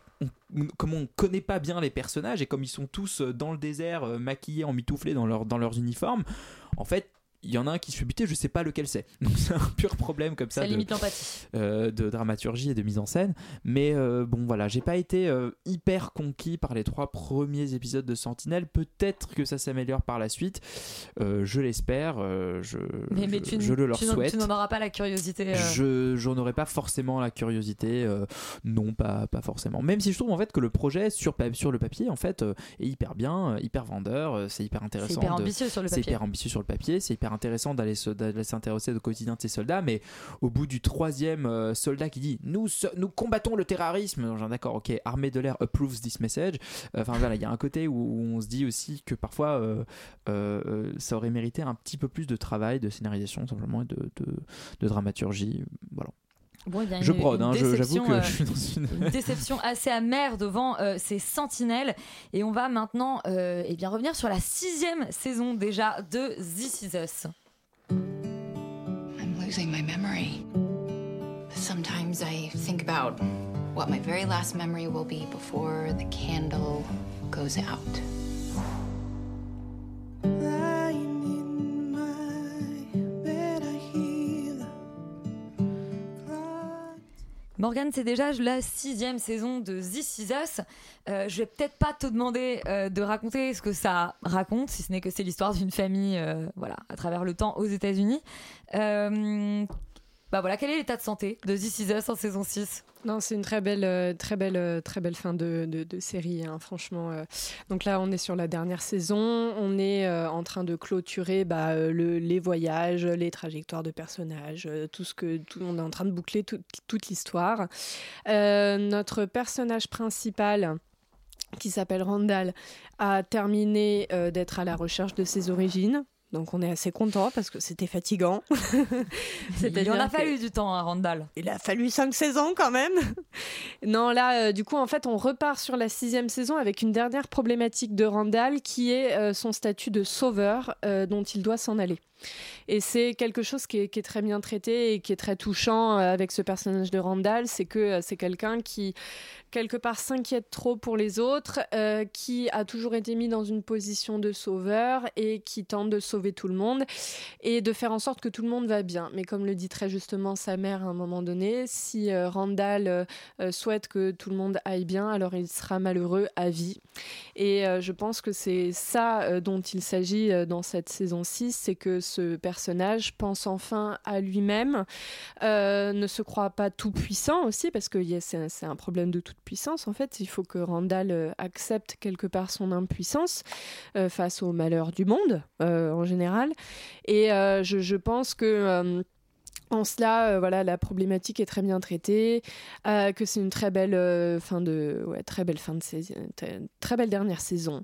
comme on connaît pas bien les personnages et comme ils sont tous euh, dans le désert, euh, maquillés, emmitouflés dans, leur, dans leurs uniformes, en fait, il y en a un qui se fait buter, je sais pas lequel c'est. [laughs] Donc c'est un pur problème comme ça. Ça de- limite l'empathie. euh, de dramaturgie et de mise en scène. Mais euh, bon, voilà, j'ai pas été euh, hyper conquis par les trois premiers épisodes de Sentinelle. Peut-être que ça s'améliore par la suite. Euh, je l'espère. je, Mais, mais je, tu, je le leur tu souhaite. tu n'en auras pas la curiosité. Je j'en aurais pas forcément la curiosité, non pas pas forcément. Même si je trouve en fait que le projet sur sur le papier en fait est hyper bien, hyper vendeur, c'est hyper intéressant. hyper de- ambitieux sur le C'est papier. hyper ambitieux sur le papier, c'est hyper intéressant d'aller se- d'aller s'intéresser au quotidien de ces soldats, mais au bout du troisième euh, soldat qui dit nous, nous combattons le terrorisme, d'accord, ok, armée de l'air approves this message. Euh, Enfin voilà, il y a un côté où, on se dit aussi que parfois euh, ça aurait mérité un petit peu plus de travail, de scénarisation simplement et de, de, de dramaturgie. Voilà. Bon, il y a je une- une hein, j'avoue que euh, je suis dans une. une [laughs] déception assez amère devant euh, ces sentinelles. Et on va maintenant euh, eh bien, revenir sur la sixième saison déjà de This Is Us. I'm losing my memory. Sometimes I think about what my very last memory will be before the candle goes out. Morgane, c'est déjà la sixième saison de This Is Us. Euh, je vais peut-être pas te demander euh, de raconter ce que ça raconte, si ce n'est que c'est l'histoire d'une famille, euh, voilà, à travers le temps aux États-Unis. Bah voilà, quel est l'état de santé de This Is Us en saison 6 Non, c'est une très belle, euh, très belle, euh, très belle fin de, de- série, hein, franchement. euh. Donc là, on est sur la dernière saison. On est en train de clôturer bah, le- les voyages, les trajectoires de personnages, tout ce que tout, on est en train de boucler tout- toute l'histoire. Notre personnage principal qui s'appelle Randall, a terminé d'être à la recherche de ses origines. Donc on est assez content parce que c'était fatigant. [laughs] Il en a que- fallu du temps à Randall. il a fallu cinq saisons quand même. [laughs] non, là, euh, du coup, en fait, on repart sur la sixième saison avec une dernière problématique de Randall qui est euh, son statut de sauveur euh, dont il doit s'en aller. Et c'est quelque chose qui est, très bien traité et qui est très touchant euh, avec ce personnage de Randall, c'est que euh, c'est quelqu'un qui, quelque part, s'inquiète trop pour les autres, euh, qui a toujours été mis dans une position de sauveur et qui tente de sauver tout le monde et de faire en sorte que tout le monde va bien. Mais comme le dit très justement sa mère à un moment donné, si Randall souhaite que tout le monde aille bien, alors il sera malheureux à vie. Et je pense que c'est ça dont il s'agit dans cette saison 6, c'est que ce personnage pense enfin à lui-même, euh, ne se croit pas tout puissant aussi, parce que c'est un- problème de toute puissance en fait. Il faut que Randall euh, accepte quelque part son impuissance euh, face au malheur du monde en général. Et je, pense que en cela, euh, voilà, la problématique est très bien traitée, euh, que c'est une très belle euh, fin de, très belle fin de saison, très, très belle dernière saison.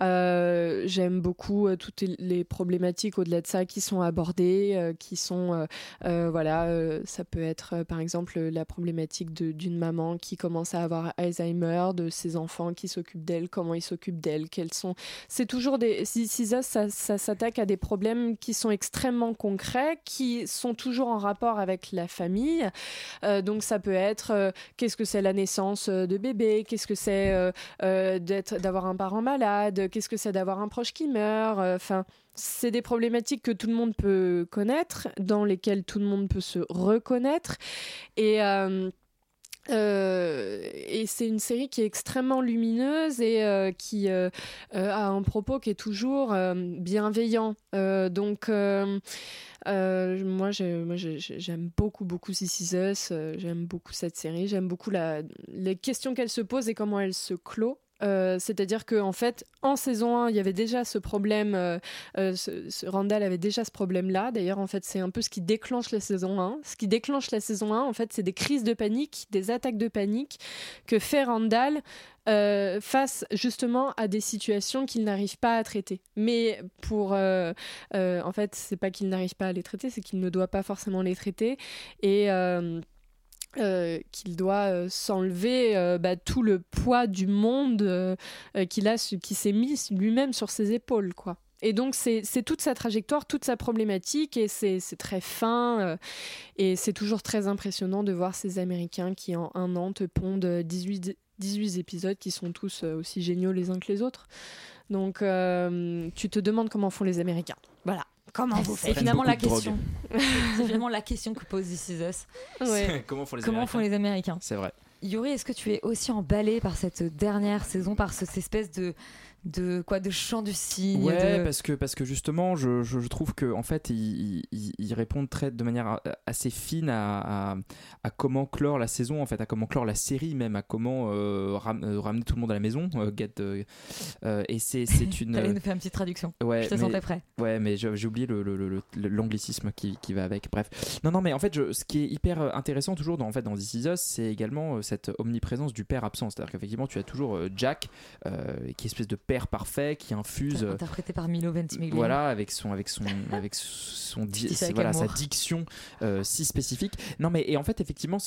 J'aime beaucoup toutes les problématiques au-delà de ça qui sont abordées, qui sont, voilà, ça peut être par exemple la problématique d'une maman qui commence à avoir Alzheimer, de ses enfants qui s'occupent d'elle, comment ils s'occupent d'elle, quels sont. C'est toujours des. Ça s'attaque à des problèmes qui sont extrêmement concrets, qui sont toujours en rapport avec la famille. Euh, donc ça peut être euh, qu'est-ce que c'est la naissance euh, de bébé, qu'est-ce que c'est d'être, d'avoir un parent malade, qu'est-ce que c'est d'avoir un proche qui meurt? Enfin. c'est des problématiques que tout le monde peut connaître, dans lesquelles tout le monde peut se reconnaître. Et, euh, et c'est une série qui est extrêmement lumineuse et euh, qui euh, a un propos qui est toujours bienveillant. Donc, moi, j'ai- moi, j'ai- j'ai- j'aime beaucoup, beaucoup This Is j'aime beaucoup cette série. J'aime beaucoup les questions qu'elle se pose et comment elle se clôt. Euh, C'est-à-dire qu'en en fait, en saison 1, il y avait déjà ce problème. euh, euh, Randall avait déjà ce problème-là. D'ailleurs, en fait, c'est un peu ce qui déclenche la saison 1. Ce qui déclenche la saison 1, en fait, c'est des crises de panique, des attaques de panique que fait Randall euh, face justement à des situations qu'il n'arrive pas à traiter. Mais pour, en fait, c'est pas qu'il n'arrive pas à les traiter, c'est qu'il ne doit pas forcément les traiter et euh, qu'il doit euh, s'enlever euh, bah, tout le poids du monde qu'il a, qui s'est mis lui-même sur ses épaules, quoi. Et donc, c'est toute sa trajectoire, toute sa problématique, et c'est très fin. et c'est toujours très impressionnant de voir ces Américains qui, en un an, te pondent 18, 18 épisodes qui sont tous aussi géniaux les uns que les autres. Donc, tu te demandes comment font les Américains. Voilà. Comment vous C'est faites finalement la question. c'est finalement la question que pose This Is Us. Ouais. [laughs] Comment font les Comment Américains font les Américains C'est vrai. Yuri, est-ce que tu es aussi emballé par cette dernière saison, par ce- cette espèce de de quoi de chant du cygne. Ouais, de- parce que parce que justement, je, je, je trouve que en fait, ils, ils, ils répondent très de manière assez fine à, à, à comment clore la saison, en fait, à comment clore la série, même à comment euh, ram- euh, ramener tout le monde à la maison. euh, get, euh, et c'est c'est [laughs] une. T'allais nous faire une petite traduction. Ouais, je te mais- sentais prêt. Ouais, mais j'ai oublié le- le- le- le- l'anglicisme qui, qui va avec. Bref. Non, non, mais en fait, je- ce qui est hyper intéressant toujours dans, en fait, dans This Is Us, c'est également cette omniprésence du père absent. C'est-à-dire qu'effectivement, tu as toujours Jack, qui est espèce de père parfait, qui infuse. Interprété par Milo Ventimiglia. voilà, avec son, avec son, [laughs] avec son, di- voilà, sa diction euh, si spécifique. Non, mais et en fait, effectivement,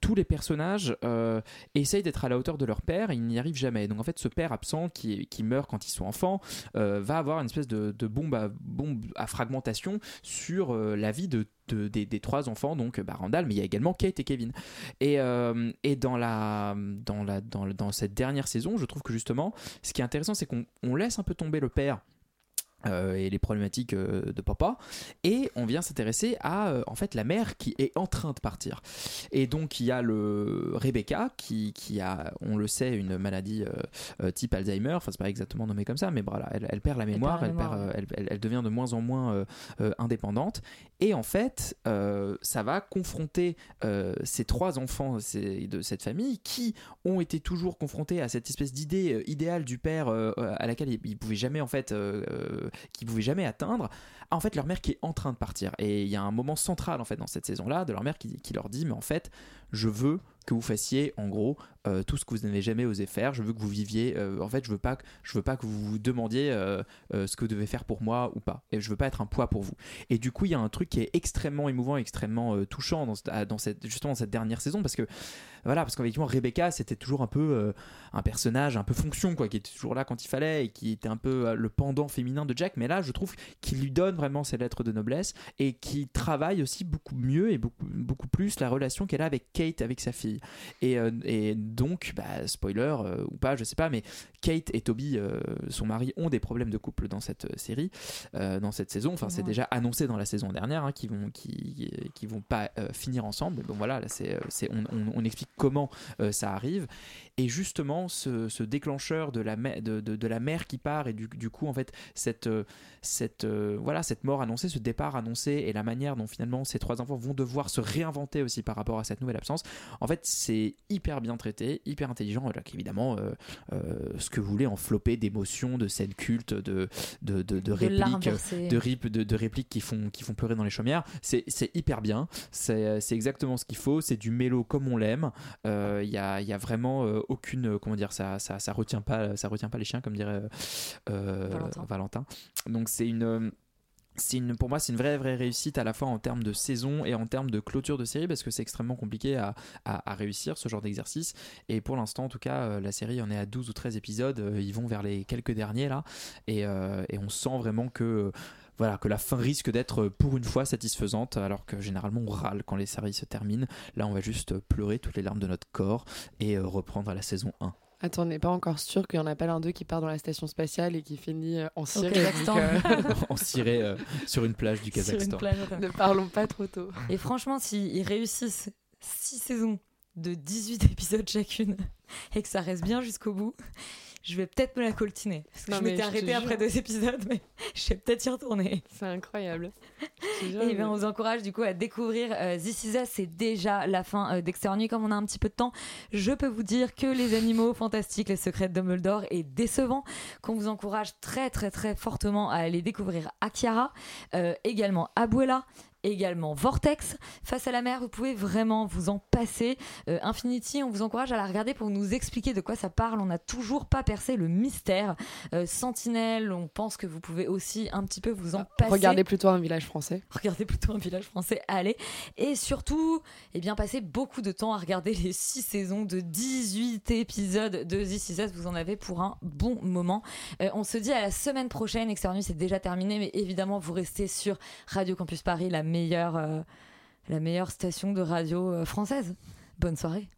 tous les personnages euh, essayent d'être à la hauteur de leur père, et ils n'y arrivent jamais. Donc en fait, ce père absent qui, qui meurt quand ils sont enfants euh, va avoir une espèce de, de bombe, à, bombe à fragmentation sur la vie de de- des, trois enfants, donc bah, Randall, mais il y a également Kate et Kevin. Et, euh, et dans, la, dans, la, dans, dans cette dernière saison, je trouve que justement, ce qui est intéressant, c'est qu'on on laisse un peu tomber le père. Euh, et les problématiques euh, de papa. Et on vient s'intéresser à euh, en fait la mère qui est en train de partir. Et donc il y a le Rebecca qui, qui a on le sait une maladie type Alzheimer. Enfin c'est pas exactement nommé comme ça mais voilà elle, elle perd la mémoire elle, perd, elle, devient de moins en moins indépendante. Et en fait ça va confronter ces trois enfants ces- de cette famille qui ont été toujours confrontés à cette espèce d'idée idéale du père à laquelle ils, ils pouvaient jamais en fait qu'ils pouvaient jamais atteindre à, en fait leur mère qui est en train de partir. Et il y a un moment central en fait dans cette saison là de leur mère qui leur dit mais en fait je veux que vous fassiez en gros euh, tout ce que vous n'avez jamais osé faire. Je veux que vous viviez euh, en fait je veux pas je veux pas que vous vous demandiez euh, ce que vous devez faire pour moi ou pas. Et je veux pas être un poids pour vous. Et du coup il y a un truc qui est extrêmement émouvant extrêmement touchant dans, ce- à- dans cette justement dans cette dernière saison parce que voilà parce qu'effectivement Rebecca c'était toujours un peu un personnage un peu fonction quoi qui était toujours là quand il fallait et qui était un peu le pendant féminin de Jack. Mais là je trouve qu'il lui donne vraiment ses lettres de noblesse et qui travaille aussi beaucoup mieux et beaucoup, beaucoup plus la relation qu'elle a avec Kate avec sa fille et, euh, et donc bah, spoiler euh, ou pas je sais pas mais Kate et Toby euh, son mari ont des problèmes de couple dans cette série dans cette saison. Enfin c'est déjà annoncé dans la saison dernière hein, qu'ils vont qui qui vont pas finir ensemble. Bon voilà là c'est on, on- on explique comment ça arrive. Et justement ce, ce déclencheur de la mè- de, de, de la mère qui part et du, du coup en fait cette cette euh, voilà cette mort annoncée ce départ annoncé et la manière dont finalement ces trois enfants vont devoir se réinventer aussi par rapport à cette nouvelle absence. En fait c'est hyper bien traité hyper intelligent évidemment ce que vous voulez envelopper d'émotions de scènes cultes de de, de, répliques de rip de, de répliques qui font qui font pleurer dans les chaumières c'est c'est hyper bien c'est c'est exactement ce qu'il faut c'est du mélo comme on l'aime Euh, il y a y a vraiment euh, aucune euh, comment dire ça, ça ça retient pas ça retient pas les chiens comme dirait euh, Valentin. Valentin donc c'est une euh, pour moi, c'est une vraie, vraie réussite à la fois en termes de saison et en termes de clôture de série parce que c'est extrêmement compliqué à, réussir ce genre d'exercice. Et pour l'instant, en tout cas, euh, la série en est à 12 ou 13 épisodes. euh, ils vont vers les quelques derniers là. Et, euh, et on sent vraiment que. voilà, que la fin risque d'être pour une fois satisfaisante, alors que généralement on râle quand les séries se terminent. Là, on va juste pleurer toutes les larmes de notre corps et reprendre à la saison 1. Attends, on n'est pas encore sûr qu'il y en a pas l'un d'eux qui part dans la station spatiale et qui finit euh, en Syrie. Kazakhstan. donc, euh, [laughs] en ciré euh, sur une plage du Sur une Kazakhstan. plage. ne parlons pas trop tôt. Et franchement, s'ils réussissent 6 saisons de 18 [laughs] épisodes chacune et que ça reste bien jusqu'au bout, je vais peut-être me la coltiner. Parce que Non, je m'étais arrêtée après deux épisodes, mais [laughs] je vais peut-être y retourner. C'est incroyable. Et bien, on vous encourage du coup à découvrir euh, This Is. C'est déjà la fin euh, d'Extérieur Nuit. Comme on a un petit peu de temps, je peux vous dire que les animaux fantastiques, les secrets de Dumbledore est décevant. Qu'on vous encourage très très très fortement à aller découvrir Akiara, euh, également Abuela. Également Vortex, face à la mer, vous pouvez vraiment vous en passer. Euh, Infinity, on vous encourage à la regarder pour nous expliquer de quoi ça parle. On n'a toujours pas percé le mystère. Euh, Sentinelle, on pense que vous pouvez aussi un petit peu vous en passer. Regardez plutôt un village français. Regardez plutôt un village français, allez. Et surtout, eh bien, passez beaucoup de temps à regarder les 6 saisons de 18 épisodes de This Is Us. Vous en avez pour un bon moment. Euh, on se dit à la semaine prochaine. Extérieur Nuit, c'est déjà terminé, mais évidemment, vous restez sur Radio Campus Paris, la meilleure, euh, la meilleure station de radio euh, française. Bonne soirée.